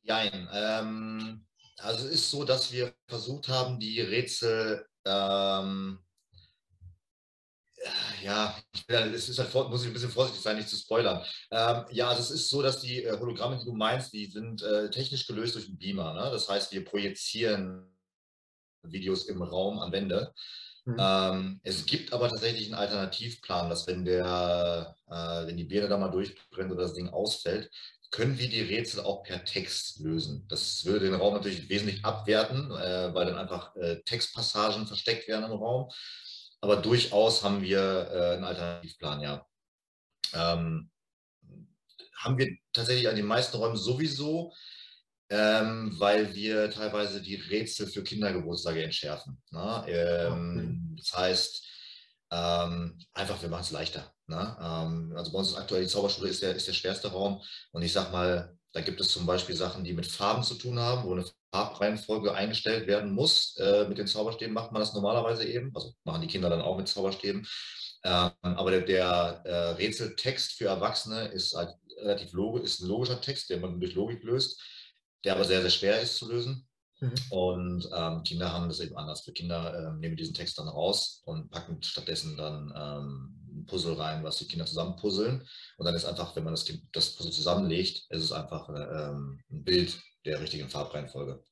Nein. Ähm, also es ist so, dass wir versucht haben, die Rätsel, ähm, ja, es ist halt, muss ich ein bisschen vorsichtig sein, nicht zu spoilern. Ähm, ja, also es ist so, dass die äh, Hologramme, die du meinst, die sind äh, technisch gelöst durch einen Beamer. Ne? Das heißt, wir projizieren Videos im Raum an Wände. Mhm. Ähm, es gibt aber tatsächlich einen Alternativplan, dass wenn der, äh, wenn die Birne da mal durchbrennt oder das Ding ausfällt, können wir die Rätsel auch per Text lösen. Das würde den Raum natürlich wesentlich abwerten, äh, weil dann einfach äh, Textpassagen versteckt werden im Raum. Aber durchaus haben wir äh, einen Alternativplan, ja. Ähm, haben wir tatsächlich an den meisten Räumen sowieso, ähm, weil wir teilweise die Rätsel für Kindergeburtstage entschärfen. Ne? Ähm, das heißt, ähm, einfach, wir machen es leichter. Ne? Ähm, also bei uns ist aktuell die Zauberschule ist der, ist der schwerste Raum. Und ich sag mal, da gibt es zum Beispiel Sachen, die mit Farben zu tun haben, wo eine Farbreihenfolge eingestellt werden muss. Äh, mit den Zauberstäben macht man das normalerweise eben. Also machen die Kinder dann auch mit Zauberstäben. Ähm, aber der, der äh, Rätseltext für Erwachsene ist halt relativ logisch, ist ein logischer Text, den man durch Logik löst, der aber sehr, sehr schwer ist zu lösen. Mhm. Und ähm, Kinder haben das eben anders. Für Kinder ähm, nehmen diesen Text dann raus und packen stattdessen dann ähm, ein Puzzle rein, was die Kinder zusammen puzzeln. Und dann ist einfach, wenn man das, das Puzzle zusammenlegt, ist es einfach äh, ähm, ein Bild der richtigen Farbreihenfolge.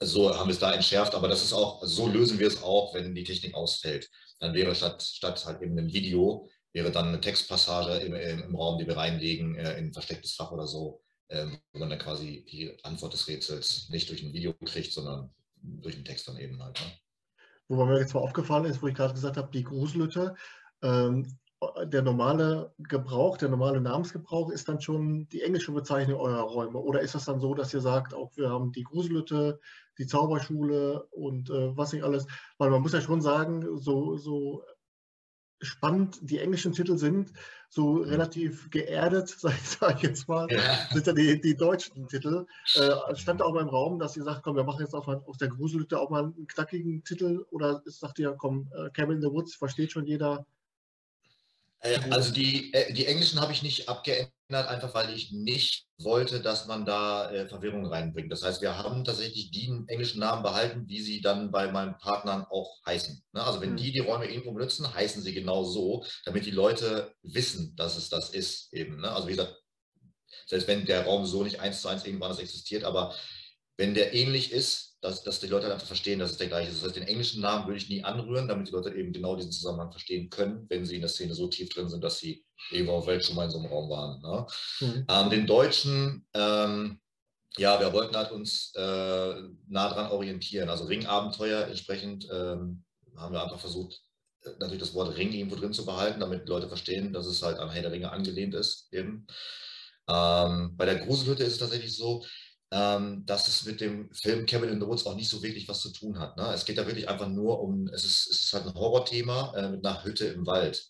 So haben wir es da entschärft, aber das ist auch, so lösen wir es auch, wenn die Technik ausfällt. Dann wäre statt, statt halt eben einem Video, wäre dann eine Textpassage im, im Raum, die wir reinlegen, äh, in ein verstecktes Fach oder so, äh, wo man dann quasi die Antwort des Rätsels nicht durch ein Video kriegt, sondern durch den Text dann eben halt. Ne? Wobei mir jetzt mal aufgefallen ist, wo ich gerade gesagt habe, die Grusellütte, ähm, der normale Gebrauch, der normale Namensgebrauch ist dann schon die englische Bezeichnung eurer Räume? Oder ist das dann so, dass ihr sagt, auch wir haben die Grusellütte, die Zauberschule und äh, was nicht alles? Weil man muss ja schon sagen, so, so spannend die englischen Titel sind, so mhm. relativ geerdet, sage sag ich jetzt mal, ja. sind ja die, die deutschen Titel. Äh, stand auch mal im Raum, dass ihr sagt, komm, wir machen jetzt auch mal aus der Grusellütte auch mal einen knackigen Titel oder sagt ihr, komm, äh, Cabin in the Woods, versteht schon jeder, also die, äh, die englischen habe ich nicht abgeändert, einfach weil ich nicht wollte, dass man da äh, Verwirrung reinbringt. Das heißt, wir haben tatsächlich die englischen Namen behalten, wie sie dann bei meinen Partnern auch heißen. Ne? Also wenn mhm. die die Räume irgendwo benutzen, heißen sie genau so, damit die Leute wissen, dass es das ist eben. Ne? Also wie gesagt, selbst wenn der Raum so nicht eins zu eins irgendwann existiert, aber wenn der ähnlich ist, dass, dass die Leute einfach verstehen, dass es der gleiche ist. Das heißt, den englischen Namen würde ich nie anrühren, damit die Leute eben genau diesen Zusammenhang verstehen können, wenn sie in der Szene so tief drin sind, dass sie irgendwo auf Welt schon mal in so einem Raum waren. Ne? Mhm. Ähm, den Deutschen, ähm, ja, wir wollten halt uns äh, nah dran orientieren. Also Ringabenteuer entsprechend ähm, haben wir einfach versucht, äh, natürlich das Wort Ring irgendwo drin zu behalten, damit Leute verstehen, dass es halt an Herr der Ringe angelehnt ist eben. Ähm, bei der Gruselhütte ist es tatsächlich so, ähm, dass es mit dem Film Cabin in the Woods auch nicht so wirklich was zu tun hat. Ne? Es geht da wirklich einfach nur um, es ist, es ist halt ein Horrorthema äh, mit einer Hütte im Wald.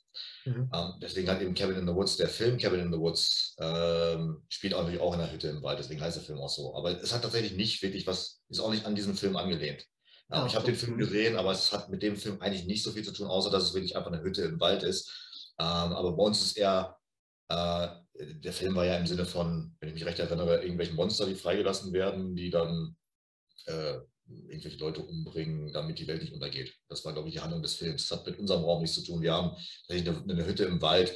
Mhm. Ähm, deswegen hat eben Cabin in the Woods, der Film Cabin in the Woods, ähm, spielt auch natürlich auch in einer Hütte im Wald, deswegen heißt der Film auch so. Aber es hat tatsächlich nicht wirklich was, ist auch nicht an diesen Film angelehnt. Ja, ich habe den Film gesehen, aber es hat mit dem Film eigentlich nicht so viel zu tun, außer dass es wirklich einfach eine Hütte im Wald ist. Ähm, aber bei uns ist eher äh, der Film war ja im Sinne von, wenn ich mich recht erinnere, irgendwelchen Monster, die freigelassen werden, die dann äh, irgendwelche Leute umbringen, damit die Welt nicht untergeht. Das war, glaube ich, die Handlung des Films. Das hat mit unserem Raum nichts zu tun. Wir haben eine, eine Hütte im Wald,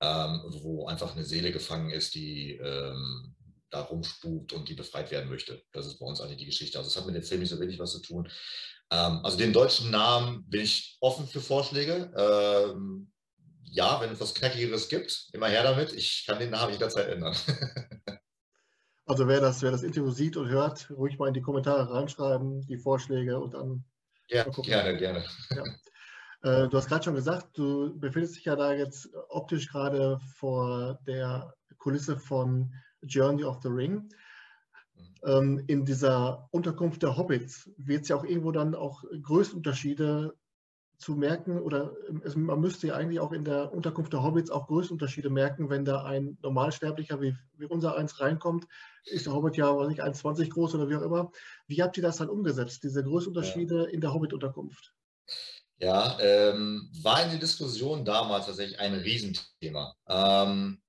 ähm, wo einfach eine Seele gefangen ist, die ähm, da rumspukt und die befreit werden möchte. Das ist bei uns eigentlich die Geschichte. Also es hat mit dem Film nicht so wirklich was zu tun. Ähm, also den deutschen Namen bin ich offen für Vorschläge. Ähm, ja, wenn es was Knackigeres gibt, immer her damit. Ich kann den Namen jederzeit ändern. also wer das, wer das Interview sieht und hört, ruhig mal in die Kommentare reinschreiben, die Vorschläge und dann. Ja, gerne, gerne. Ja. Äh, du hast gerade schon gesagt, du befindest dich ja da jetzt optisch gerade vor der Kulisse von Journey of the Ring. Ähm, in dieser Unterkunft der Hobbits wird es ja auch irgendwo dann auch Größenunterschiede zu merken oder es, man müsste ja eigentlich auch in der Unterkunft der Hobbits auch Größenunterschiede merken, wenn da ein Normalsterblicher wie, wie unser eins reinkommt, ist der Hobbit ja, weiß nicht, 1,20 groß oder wie auch immer. Wie habt ihr das dann umgesetzt, diese Größenunterschiede ja. in der Hobbit-Unterkunft? Ja, ähm, war in der Diskussion damals tatsächlich ein Riesenthema. Ähm,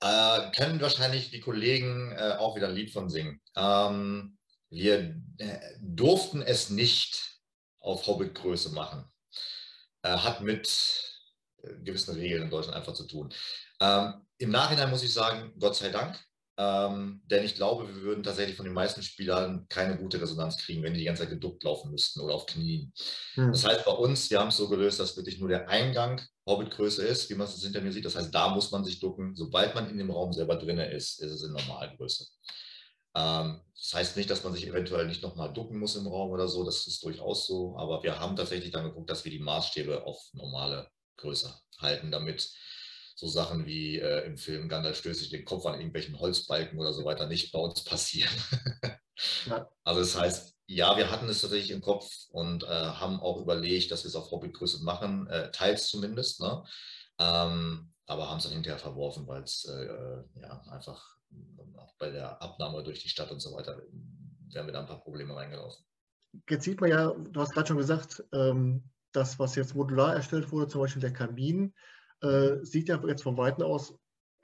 äh, können wahrscheinlich die Kollegen äh, auch wieder ein Lied von singen. Ähm, wir äh, durften es nicht auf Hobbit-Größe machen. Äh, hat mit äh, gewissen Regeln in Deutschland einfach zu tun. Ähm, Im Nachhinein muss ich sagen, Gott sei Dank, ähm, denn ich glaube, wir würden tatsächlich von den meisten Spielern keine gute Resonanz kriegen, wenn die die ganze Zeit geduckt laufen müssten oder auf Knien. Hm. Das heißt, bei uns, wir haben es so gelöst, dass wirklich nur der Eingang Hobbitgröße ist, wie man es hinter mir sieht. Das heißt, da muss man sich ducken. Sobald man in dem Raum selber drin ist, ist es in Normalgröße. Ähm, das heißt nicht, dass man sich eventuell nicht nochmal ducken muss im Raum oder so. Das ist durchaus so. Aber wir haben tatsächlich dann geguckt, dass wir die Maßstäbe auf normale Größe halten, damit so Sachen wie äh, im Film Gandalf stößt sich den Kopf an irgendwelchen Holzbalken oder so weiter nicht bei uns passieren. ja. Also das heißt, ja, wir hatten es tatsächlich im Kopf und äh, haben auch überlegt, dass wir es auf Hobbygröße machen, äh, teils zumindest, ne? ähm, aber haben es dann hinterher verworfen, weil es äh, äh, ja, einfach auch bei der Abnahme durch die Stadt und so weiter wären wir da ein paar Probleme reingelaufen. Jetzt sieht man ja, du hast gerade schon gesagt, ähm, das, was jetzt modular erstellt wurde, zum Beispiel der Kamin, äh, sieht ja jetzt von Weitem aus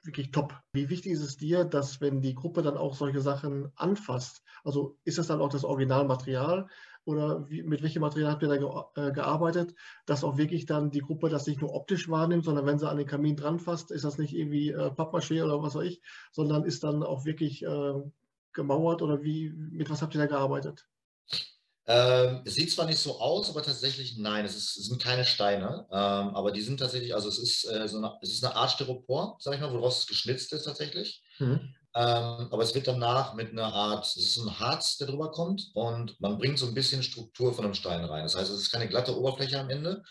wirklich top. Wie wichtig ist es dir, dass wenn die Gruppe dann auch solche Sachen anfasst, also ist das dann auch das Originalmaterial oder wie, mit welchem Material habt ihr da ge, äh, gearbeitet, dass auch wirklich dann die Gruppe das nicht nur optisch wahrnimmt, sondern wenn sie an den Kamin dran fasst, ist das nicht irgendwie äh, Pappmaché oder was weiß ich, sondern ist dann auch wirklich äh, gemauert oder wie, mit was habt ihr da gearbeitet? Ähm, es sieht zwar nicht so aus, aber tatsächlich nein, es, ist, es sind keine Steine, ähm, aber die sind tatsächlich, also es ist, äh, so eine, es ist eine Art Styropor, sag ich mal, woraus es geschnitzt ist tatsächlich. Mhm. Ähm, aber es wird danach mit einer Art, es ist ein Harz, der drüber kommt und man bringt so ein bisschen Struktur von einem Stein rein. Das heißt, es ist keine glatte Oberfläche am Ende,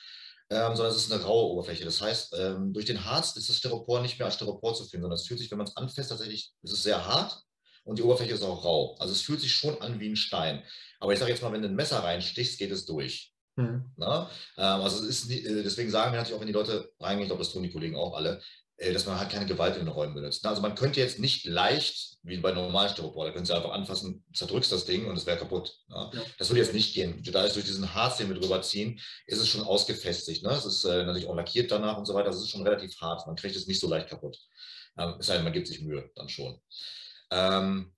ähm, sondern es ist eine raue Oberfläche. Das heißt, ähm, durch den Harz ist das Styropor nicht mehr als Styropor zu fühlen, sondern es fühlt sich, wenn man es anfasst, tatsächlich, es ist sehr hart, und die Oberfläche ist auch rau. Also es fühlt sich schon an wie ein Stein. Aber ich sage jetzt mal, wenn du ein Messer reinstichst, geht es durch. Mhm. Ähm, also es ist, äh, deswegen sagen wir natürlich auch, wenn die Leute reingehen, ich glaube, das tun die Kollegen auch alle, dass man halt keine Gewalt in den Räumen benutzt. Also man könnte jetzt nicht leicht, wie bei normalen Styropor, da können Sie einfach anfassen, zerdrückst das Ding und es wäre kaputt. Ja. Das würde jetzt nicht gehen. Da ist durch diesen Harz, den wir drüber ziehen, ist es schon ausgefestigt. Ne? Es ist äh, natürlich auch lackiert danach und so weiter. Das ist schon relativ hart. Man kriegt es nicht so leicht kaputt. Ähm, es sei denn, man gibt sich Mühe, dann schon. Ähm,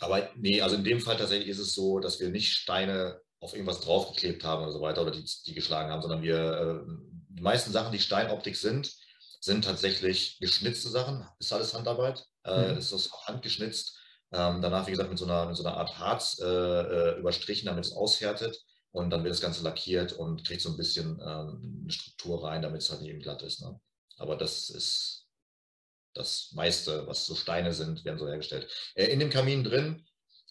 aber nee, also in dem Fall tatsächlich ist es so, dass wir nicht Steine auf irgendwas draufgeklebt haben oder so weiter oder die, die geschlagen haben, sondern wir, äh, die meisten Sachen, die Steinoptik sind, sind tatsächlich geschnitzte Sachen. Ist alles Handarbeit, äh, mhm. ist das handgeschnitzt. Ähm, danach, wie gesagt, mit so einer, mit so einer Art Harz äh, äh, überstrichen, damit es aushärtet. Und dann wird das Ganze lackiert und kriegt so ein bisschen ähm, eine Struktur rein, damit es halt eben glatt ist. Ne? Aber das ist das meiste, was so Steine sind, werden so hergestellt. Äh, in dem Kamin drin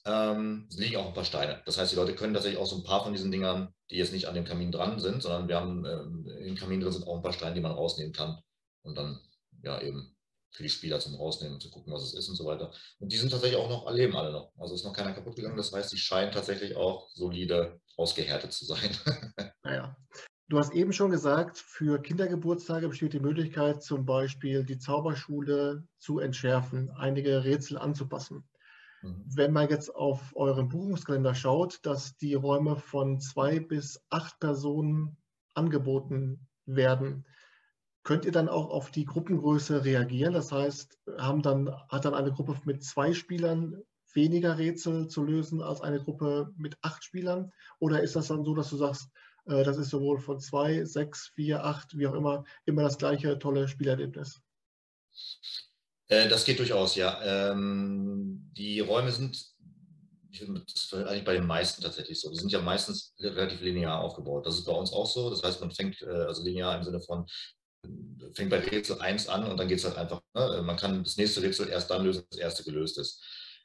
ähm, liegen auch ein paar Steine. Das heißt, die Leute können tatsächlich auch so ein paar von diesen Dingern, die jetzt nicht an dem Kamin dran sind, sondern wir haben ähm, im Kamin drin sind auch ein paar Steine, die man rausnehmen kann und dann ja eben für die Spieler zum Rausnehmen und zu gucken, was es ist und so weiter. Und die sind tatsächlich auch noch, erleben alle noch. Also ist noch keiner kaputt gegangen. Das heißt, die scheinen tatsächlich auch solide ausgehärtet zu sein. Naja. Du hast eben schon gesagt, für Kindergeburtstage besteht die Möglichkeit, zum Beispiel die Zauberschule zu entschärfen, einige Rätsel anzupassen. Mhm. Wenn man jetzt auf euren Buchungskalender schaut, dass die Räume von zwei bis acht Personen angeboten werden, könnt ihr dann auch auf die Gruppengröße reagieren? Das heißt, haben dann, hat dann eine Gruppe mit zwei Spielern weniger Rätsel zu lösen als eine Gruppe mit acht Spielern? Oder ist das dann so, dass du sagst, äh, das ist sowohl von 2, 6, 4, 8, wie auch immer, immer das gleiche tolle Spielerlebnis. Äh, das geht durchaus, ja. Ähm, die Räume sind, das ist eigentlich bei den meisten tatsächlich so. Die sind ja meistens relativ linear aufgebaut. Das ist bei uns auch so. Das heißt, man fängt, äh, also linear im Sinne von, fängt bei Rätsel 1 an und dann geht es halt einfach, ne? man kann das nächste Rätsel erst dann lösen, wenn das erste gelöst ist.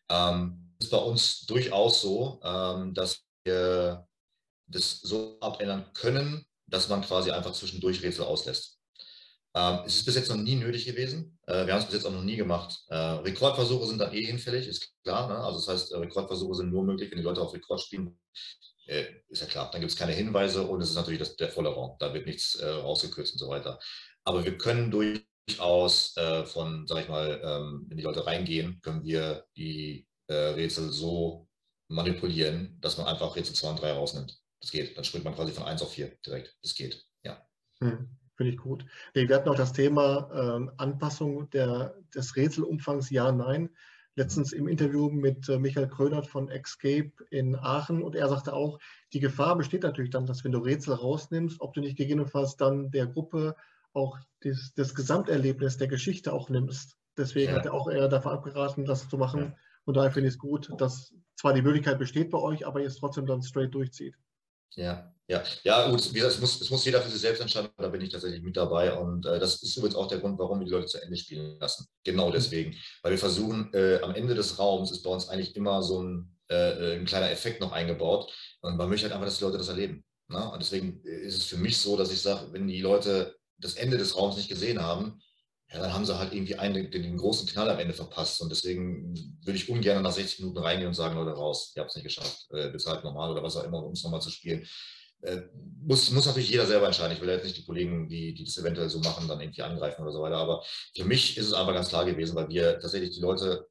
Ähm, ist bei uns durchaus so, ähm, dass wir das so abändern können, dass man quasi einfach zwischendurch Rätsel auslässt. Ähm, es ist bis jetzt noch nie nötig gewesen. Äh, wir haben es bis jetzt auch noch nie gemacht. Äh, Rekordversuche sind dann eh hinfällig, ist klar. Ne? Also das heißt, äh, Rekordversuche sind nur möglich, wenn die Leute auf Rekord spielen. Äh, ist ja klar. Dann gibt es keine Hinweise und es ist natürlich das, der volle Raum. Da wird nichts äh, rausgekürzt und so weiter. Aber wir können durchaus äh, von, sag ich mal, ähm, wenn die Leute reingehen, können wir die Rätsel so manipulieren, dass man einfach Rätsel 2 und 3 rausnimmt. Das geht. Dann springt man quasi von 1 auf 4 direkt. Das geht. Ja. Hm. Finde ich gut. Wir hatten auch das Thema äh, Anpassung der, des Rätselumfangs Ja, Nein. Letztens im Interview mit äh, Michael Krönert von Escape in Aachen und er sagte auch, die Gefahr besteht natürlich dann, dass wenn du Rätsel rausnimmst, ob du nicht gegebenenfalls dann der Gruppe auch das, das Gesamterlebnis der Geschichte auch nimmst. Deswegen ja. hat er auch eher davon abgeraten, das zu machen. Ja. Und daher finde ich es gut, dass zwar die Möglichkeit besteht bei euch, aber ihr es trotzdem dann straight durchzieht. Ja, ja, ja, gut, es muss, es muss jeder für sich selbst entscheiden, da bin ich tatsächlich mit dabei. Und äh, das ist übrigens auch der Grund, warum wir die Leute zu Ende spielen lassen. Genau mhm. deswegen. Weil wir versuchen, äh, am Ende des Raums ist bei uns eigentlich immer so ein, äh, ein kleiner Effekt noch eingebaut. Und man möchte halt einfach, dass die Leute das erleben. Ne? Und deswegen ist es für mich so, dass ich sage, wenn die Leute das Ende des Raums nicht gesehen haben, ja, dann haben sie halt irgendwie einen, den, den, großen Knall am Ende verpasst. Und deswegen würde ich ungern nach 60 Minuten reingehen und sagen, Leute, raus, ihr habt es nicht geschafft, äh, bezahlt normal oder was auch immer, um es nochmal zu spielen. Äh, muss, muss natürlich jeder selber entscheiden. Ich will jetzt nicht die Kollegen, die, die das eventuell so machen, dann irgendwie angreifen oder so weiter. Aber für mich ist es einfach ganz klar gewesen, weil wir tatsächlich die Leute,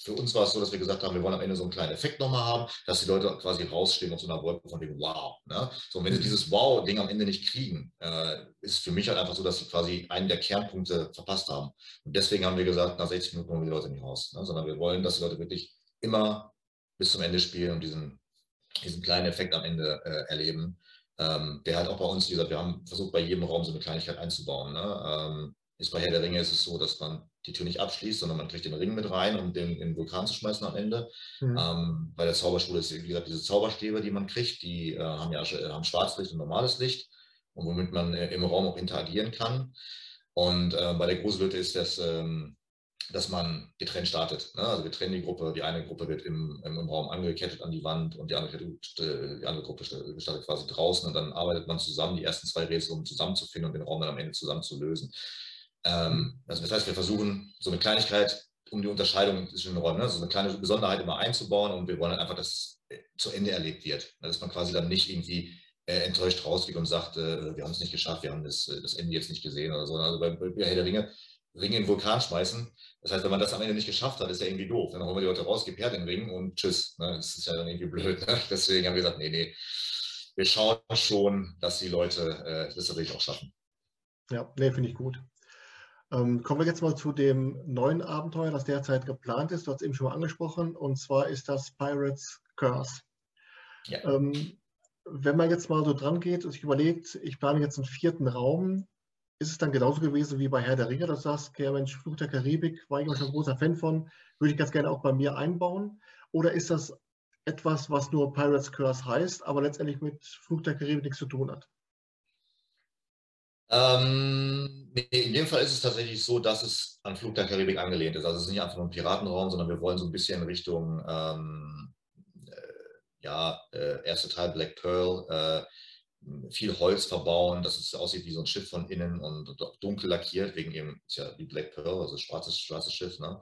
für uns war es so, dass wir gesagt haben, wir wollen am Ende so einen kleinen Effekt nochmal haben, dass die Leute quasi rausstehen auf so einer Wolke von dem Wow. Ne? So, und wenn sie mhm. dieses Wow-Ding am Ende nicht kriegen, äh, ist für mich halt einfach so, dass sie quasi einen der Kernpunkte verpasst haben. Und deswegen haben wir gesagt, nach 60 Minuten kommen die Leute nicht raus, ne? sondern wir wollen, dass die Leute wirklich immer bis zum Ende spielen und diesen, diesen kleinen Effekt am Ende äh, erleben ähm, der halt auch bei uns, wie gesagt, wir haben versucht, bei jedem Raum so eine Kleinigkeit einzubauen. Ne? Ähm, ist bei Herr der Ringe ist es so, dass man die Tür nicht abschließt, sondern man kriegt den Ring mit rein, um den in den Vulkan zu schmeißen am Ende. Mhm. Ähm, bei der Zauberschule ist, wie gesagt, diese Zauberstäbe, die man kriegt, die äh, haben ja äh, haben Schwarzlicht und normales Licht, und womit man äh, im Raum auch interagieren kann. Und äh, bei der Grusellöte ist das ähm, dass man getrennt startet. Ne? Also wir trennen die Gruppe, die eine Gruppe wird im, im, Raum angekettet an die Wand und die andere, die andere Gruppe startet quasi draußen und dann arbeitet man zusammen, die ersten zwei Rätsel, um zusammenzufinden und den Raum dann am Ende zusammen zu lösen. Ähm, also das heißt, wir versuchen so eine Kleinigkeit, um die Unterscheidung zwischen den Räumen, ne? so eine kleine Besonderheit immer einzubauen und wir wollen einfach, dass es zu Ende erlebt wird. Ne? Dass man quasi dann nicht irgendwie äh, enttäuscht rausgeht und sagt, äh, wir haben es nicht geschafft, wir haben das, äh, das Ende jetzt nicht gesehen oder so. Also bei, bei Herr der Ringe Ring in den Vulkan schmeißen. Das heißt, wenn man das am Ende nicht geschafft hat, ist ja irgendwie doof. Dann holen wir die Leute raus, her den Ring und tschüss. Ne? Das ist ja dann irgendwie blöd. Ne? Deswegen haben wir gesagt, nee, nee, wir schauen schon, dass die Leute äh, das natürlich auch schaffen. Ja, nee, finde ich gut. Ähm, kommen wir jetzt mal zu dem neuen Abenteuer, das derzeit geplant ist. Du hast es eben schon mal angesprochen, und zwar ist das Pirates Curse. Ja. Ähm, wenn man jetzt mal so dran geht und sich überlegt, ich plane jetzt einen vierten Raum, ist es dann genauso gewesen wie bei Herr der Ringe, dass du sagst, okay, Mensch, Flug der Karibik, war ich auch schon ein großer Fan von, würde ich ganz gerne auch bei mir einbauen? Oder ist das etwas, was nur Pirates Curse heißt, aber letztendlich mit Flug der Karibik nichts zu tun hat? Ähm, in dem Fall ist es tatsächlich so, dass es an Flug der Karibik angelehnt ist. Also es ist nicht einfach nur ein Piratenraum, sondern wir wollen so ein bisschen Richtung ähm, äh, ja, äh, erste Teil Black Pearl, äh, viel Holz verbauen, dass es aussieht wie so ein Schiff von innen und dunkel lackiert, wegen eben, ist ja die Black Pearl, also schwarzes, schwarzes Schiff. Ne?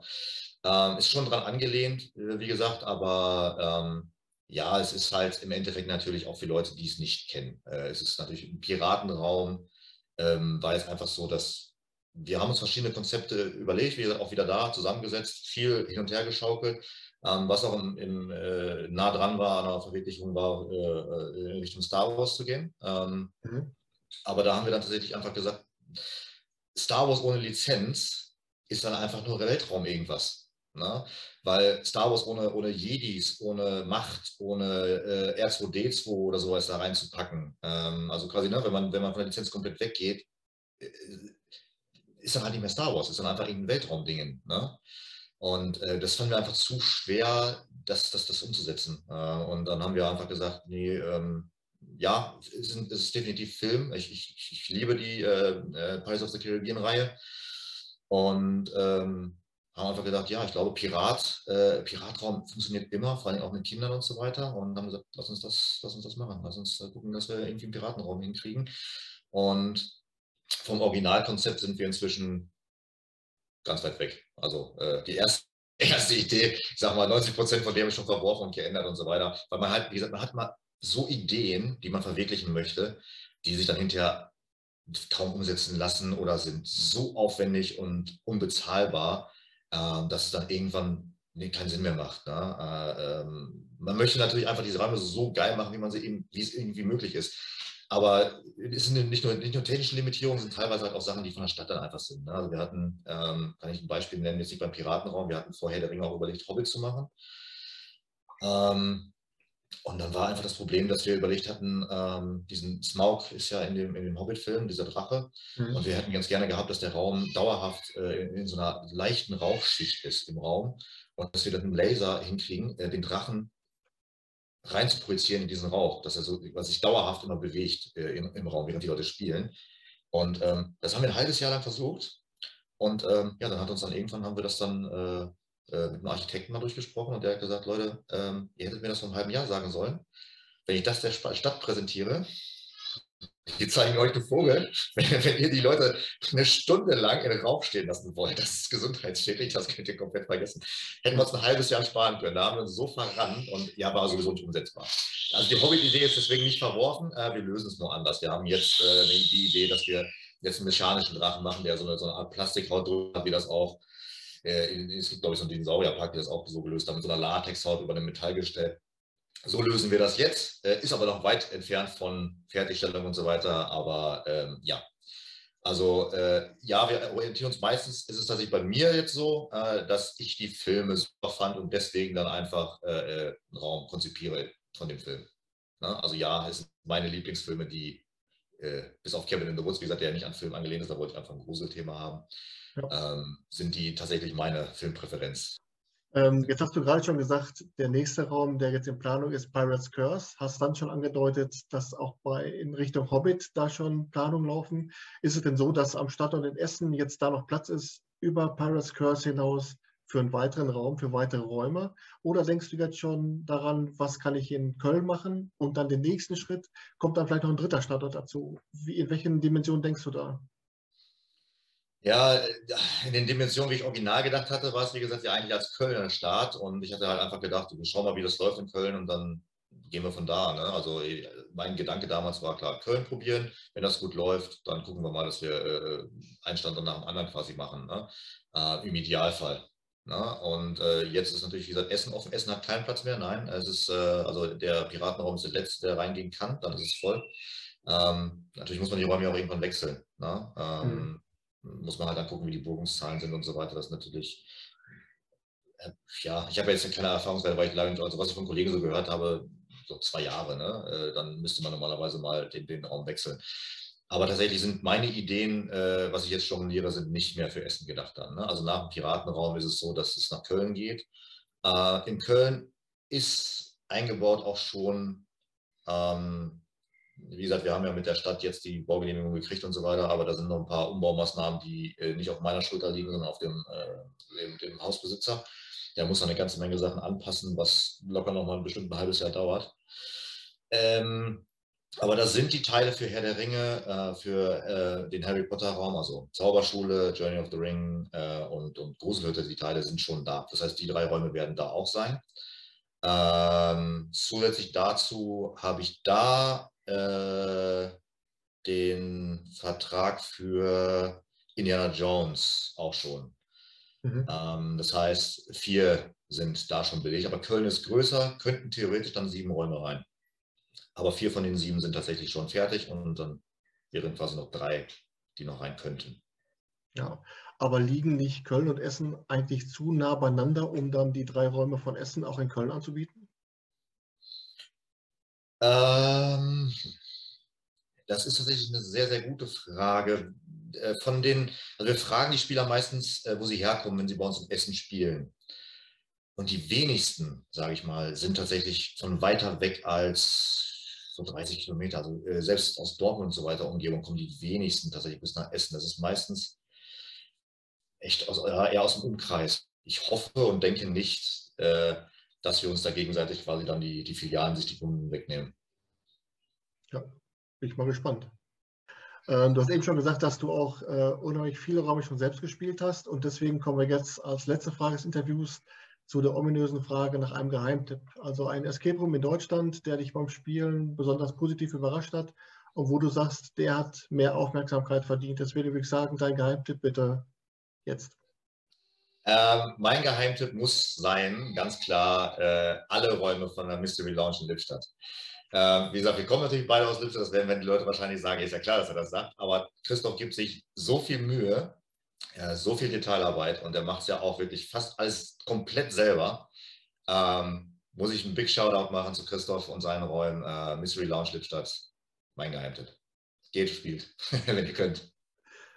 Ähm, ist schon dran angelehnt, äh, wie gesagt, aber ähm, ja, es ist halt im Endeffekt natürlich auch für Leute, die es nicht kennen. Äh, es ist natürlich ein Piratenraum, ähm, war jetzt einfach so, dass wir haben uns verschiedene Konzepte überlegt, wie gesagt, auch wieder da zusammengesetzt, viel hin und her geschaukelt ähm, was auch im, im, äh, nah dran war an der Verwirklichung, war äh, äh, in Richtung Star Wars zu gehen. Ähm, mhm. Aber da haben wir dann tatsächlich einfach gesagt, Star Wars ohne Lizenz ist dann einfach nur Weltraum irgendwas. Ne? Weil Star Wars ohne, ohne Jedis, ohne Macht, ohne äh, R2D2 oder sowas da reinzupacken, ähm, also quasi, ne, wenn, man, wenn man von der Lizenz komplett weggeht, äh, ist dann halt nicht mehr Star Wars, ist dann einfach irgendein Weltraumdingen. Ne? Und äh, das fanden wir einfach zu schwer, das, das, das umzusetzen. Äh, und dann haben wir einfach gesagt, nee, ähm, ja, es ist, es ist, definitiv Film. Ich, ich, ich liebe die äh, äh Pirates of the Caribbean-Reihe. Und ähm, haben einfach gedacht, ja, ich glaube, Pirat, äh, Piratraum funktioniert immer, vor allem auch mit Kindern und so weiter. Und haben gesagt, lass uns das, lass uns das machen. Lass uns gucken, dass wir irgendwie einen Piratenraum hinkriegen. Und vom Originalkonzept sind wir inzwischen ganz weit weg. Also äh, die erste, erste Idee, ich sag mal, 90 Prozent von habe ich schon verworfen und geändert und so weiter. Weil man halt, wie gesagt, man hat mal so Ideen, die man verwirklichen möchte, die sich dann hinterher kaum umsetzen lassen oder sind so aufwendig und unbezahlbar, äh, dass es dann irgendwann keinen Sinn mehr macht. Ne? Äh, ähm, man möchte natürlich einfach diese Räume so geil machen, wie man sie eben, wie es irgendwie möglich ist. Aber es sind nicht nur, nicht nur technische Limitierungen, sind teilweise halt auch Sachen, die von der Stadt dann einfach sind. Ne? Also wir hatten, ähm, kann ich ein Beispiel nennen, jetzt nicht beim Piratenraum, wir hatten vorher der Ring auch überlegt, Hobbit zu machen. Ähm, und dann war einfach das Problem, dass wir überlegt hatten, ähm, diesen Smaug ist ja in dem, in dem Hobbit-Film, dieser Drache. Mhm. Und wir hätten ganz gerne gehabt, dass der Raum dauerhaft äh, in, in, so einer leichten Rauchschicht ist im Raum. Und dass wir dann einen Laser hinkriegen, äh, den Drachen rein zu projizieren in diesen Rauch, dass er so, was sich dauerhaft immer bewegt äh, im, im, Raum, während die Leute spielen. Und ähm, das haben wir ein halbes Jahr lang versucht. Und ähm, ja, dann hat uns dann irgendwann haben wir das dann äh, mit einem Architekten mal durchgesprochen und der hat gesagt, Leute, ähm, ihr hättet mir das vor einem halben Jahr sagen sollen. Wenn ich das der Stadt präsentiere, die zeigen euch den Vogel. Wenn, wenn, ihr die Leute eine Stunde lang in den Raum stehen lassen wollt, das ist gesundheitsschädlich, das könnt ihr komplett vergessen. Hätten wir uns ein halbes Jahr sparen können. Da haben wir uns so verrannt und ja, war sowieso nicht umsetzbar. Also die Hobby-Idee ist deswegen nicht verworfen. Äh, wir lösen es nur anders. Wir haben jetzt äh, die Idee, dass wir jetzt einen mechanischen Drachen machen, der so eine, so eine Art Plastikhaut hat, wie das auch äh, es gibt, glaube ich, so einen Dinosaurierpark, die das auch so gelöst haben, mit so einer Latexhaut über einem Metallgestell. So lösen wir das jetzt, äh, ist aber noch weit entfernt von Fertigstellung und so weiter. Aber ähm, ja, also äh, ja, wir orientieren uns meistens, ist es tatsächlich bei mir jetzt so, äh, dass ich die Filme super fand und deswegen dann einfach äh, äh einen Raum konzipiere von dem Film. Ne? Also ja, es sind meine Lieblingsfilme, die äh, bis auf Kevin in the Woods, wie gesagt, der ja nicht an Film angelehnt ist, da wollte ich einfach ein Gruselthema haben, ja. ähm, sind die tatsächlich meine Filmpräferenz. Ähm, jetzt hast du gerade schon gesagt, der nächste Raum, der jetzt in Planung ist, Pirates Curse. Hast dann schon angedeutet, dass auch bei, in Richtung Hobbit da schon Planungen laufen. Ist es denn so, dass am Standort in Essen jetzt da noch Platz ist über Pirates Curse hinaus für einen weiteren Raum, für weitere Räume? Oder denkst du jetzt schon daran, was kann ich in Köln machen? Und dann den nächsten Schritt, kommt dann vielleicht noch ein dritter Standort dazu? Wie, in welchen Dimensionen denkst du da? Ja, in den Dimensionen, wie ich original gedacht hatte, war es, wie gesagt, ja eigentlich als Kölner Start. Und ich hatte halt einfach gedacht, wir schauen mal, wie das läuft in Köln und dann gehen wir von da. Ne? Also mein Gedanke damals war klar, Köln probieren. Wenn das gut läuft, dann gucken wir mal, dass wir äh, einen Standort nach dem anderen quasi machen. Ne? Äh, Im Idealfall. Ne? Und äh, jetzt ist natürlich, wie gesagt, Essen offen. Essen hat keinen Platz mehr. Nein, es ist, äh, also der Piratenraum ist der letzte, der reingehen kann. Dann ist es voll. Ähm, natürlich muss man die Räume auch irgendwann wechseln. Ne? Ähm, mhm muss man halt dann gucken, wie die Buchungszahlen sind und so weiter. Das ist natürlich, äh, ja, ich habe jetzt keine Erfahrungswerte, weil ich lange, also was ich von Kollegen so gehört habe, so zwei Jahre, ne? Äh, dann müsste man normalerweise mal den, den Raum wechseln. Aber tatsächlich sind meine Ideen, äh, was ich jetzt jongliere, sind nicht mehr für Essen gedacht dann. Ne? Also nach dem Piratenraum ist es so, dass es nach Köln geht. Äh, in Köln ist eingebaut auch schon ähm, wie gesagt, wir haben ja mit der Stadt jetzt die Baugenehmigung gekriegt und so weiter, aber da sind noch ein paar Umbaumaßnahmen, die äh, nicht auf meiner Schulter liegen, sondern auf dem, äh, dem, dem, Hausbesitzer. Der muss eine ganze Menge Sachen anpassen, was locker noch mal ein bestimmtes halbes Jahr dauert. Ähm, aber das sind die Teile für Herr der Ringe, äh, für äh, den Harry Potter Raum, also Zauberschule, Journey of the Ring äh, und, und Gruselhütte, die Teile sind schon da. Das heißt, die drei Räume werden da auch sein. Ähm, zusätzlich dazu habe ich da äh, den Vertrag für Indiana Jones auch schon. Mhm. Ähm, das heißt, vier sind da schon belegt, aber Köln ist größer, könnten theoretisch dann sieben Räume rein. Aber vier von den sieben sind tatsächlich schon fertig und dann wären quasi noch drei, die noch rein könnten. Ja, aber liegen nicht Köln und Essen eigentlich zu nah beieinander, um dann die drei Räume von Essen auch in Köln anzubieten? Ähm, das ist tatsächlich eine sehr, sehr gute Frage. Äh, von den, also wir fragen die Spieler meistens, äh, wo sie herkommen, wenn sie bei uns im Essen spielen. Und die wenigsten, sage ich mal, sind tatsächlich von weiter weg als so 30 Kilometer. Also äh, selbst aus Dortmund und so weiter Umgebung kommen die wenigsten tatsächlich bis nach Essen. Das ist meistens echt aus, eher aus dem Umkreis. Ich hoffe und denke nicht, äh, dass wir uns da gegenseitig quasi dann die, die Filialen sich die Kunden wegnehmen. Ja, bin ich mal gespannt. Ähm, du hast eben schon gesagt, dass du auch äh, unheimlich viele Räume schon selbst gespielt hast und deswegen kommen wir jetzt als letzte Frage des Interviews zu der ominösen Frage nach einem Geheimtipp. Also ein Escape Room in Deutschland, der dich beim Spielen besonders positiv überrascht hat und wo du sagst, der hat mehr Aufmerksamkeit verdient. Deswegen würde ich sagen, dein Geheimtipp bitte jetzt. Ähm, mein Geheimtipp muss sein, ganz klar, äh, alle Räume von der Mystery Lounge in Lippstadt. Ähm, wie gesagt, wir kommen natürlich beide aus Lippstadt, das werden, wenn die Leute wahrscheinlich sagen, ist ja klar, dass er das sagt, aber Christoph gibt sich so viel Mühe, ja, so viel Detailarbeit und er macht es ja auch wirklich fast alles komplett selber. Ähm, muss ich einen Big Shoutout machen zu Christoph und seinen Räumen. Äh, Mystery Lounge Lippstadt, mein Geheimtipp. Geht, spielt, wenn ihr könnt.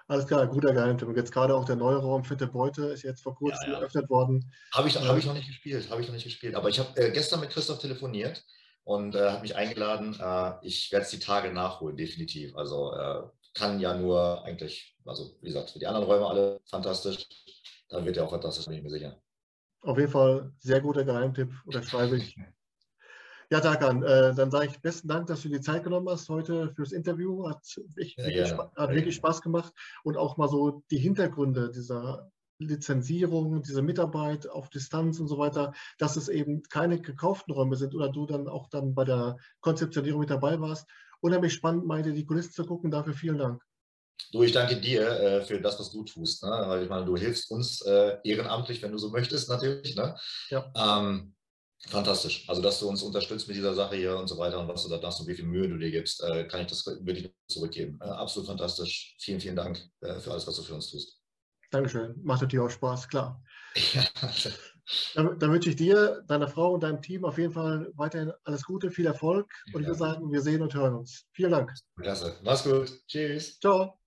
Alles klar, guter Geheimtipp. Und jetzt gerade auch der neue Raum Fitte Beute ist jetzt vor kurzem ja, ja. eröffnet worden. Habe ich, hab ich noch nicht gespielt, habe ich noch nicht gespielt. Aber ich habe äh, gestern mit Christoph telefoniert und äh, hat mich eingeladen. Äh, ich werde es die Tage nachholen, definitiv. Also äh, kann ja nur eigentlich, also wie gesagt, für die anderen Räume alle fantastisch. Dann wird er auch fantastisch, bin ich mir sicher. Auf jeden Fall sehr guter Geheimtipp, unterschreibe ich. Ja, Tarkan, äh, dann sage ich besten Dank, dass du die Zeit genommen hast heute fürs Interview. Hat, wirklich, ja, wirklich, ja. hat wirklich Spaß gemacht und auch mal so die Hintergründe dieser Lizenzierung, diese Mitarbeit auf Distanz und so weiter, dass es eben keine gekauften Räume sind oder du dann auch dann bei der Konzeptionierung mit dabei warst. Unheimlich spannend, mal die Kulissen zu gucken. Dafür vielen Dank. Du, ich danke dir äh, für das, was du tust. Ne? Weil ich meine, du hilfst uns äh, ehrenamtlich, wenn du so möchtest, natürlich. Ne? Ja. Ähm, fantastisch. Also, dass du uns unterstützt mit dieser Sache hier und so weiter und was du da machst und wie viel Mühe du dir gibst, äh, kann ich das wirklich zurückgeben. Äh, absolut fantastisch. Vielen, vielen Dank äh, für alles, was du für uns tust. Dankeschön. Macht natürlich auch Spaß, klar. Ja. Dann, dann, wünsche ich dir, deiner Frau und deinem Team auf jeden Fall weiterhin alles Gute, viel Erfolg und ja. ich würde sagen, wir sehen und hören uns. Vielen Dank. Klasse. Mach's gut. Tschüss. Ciao.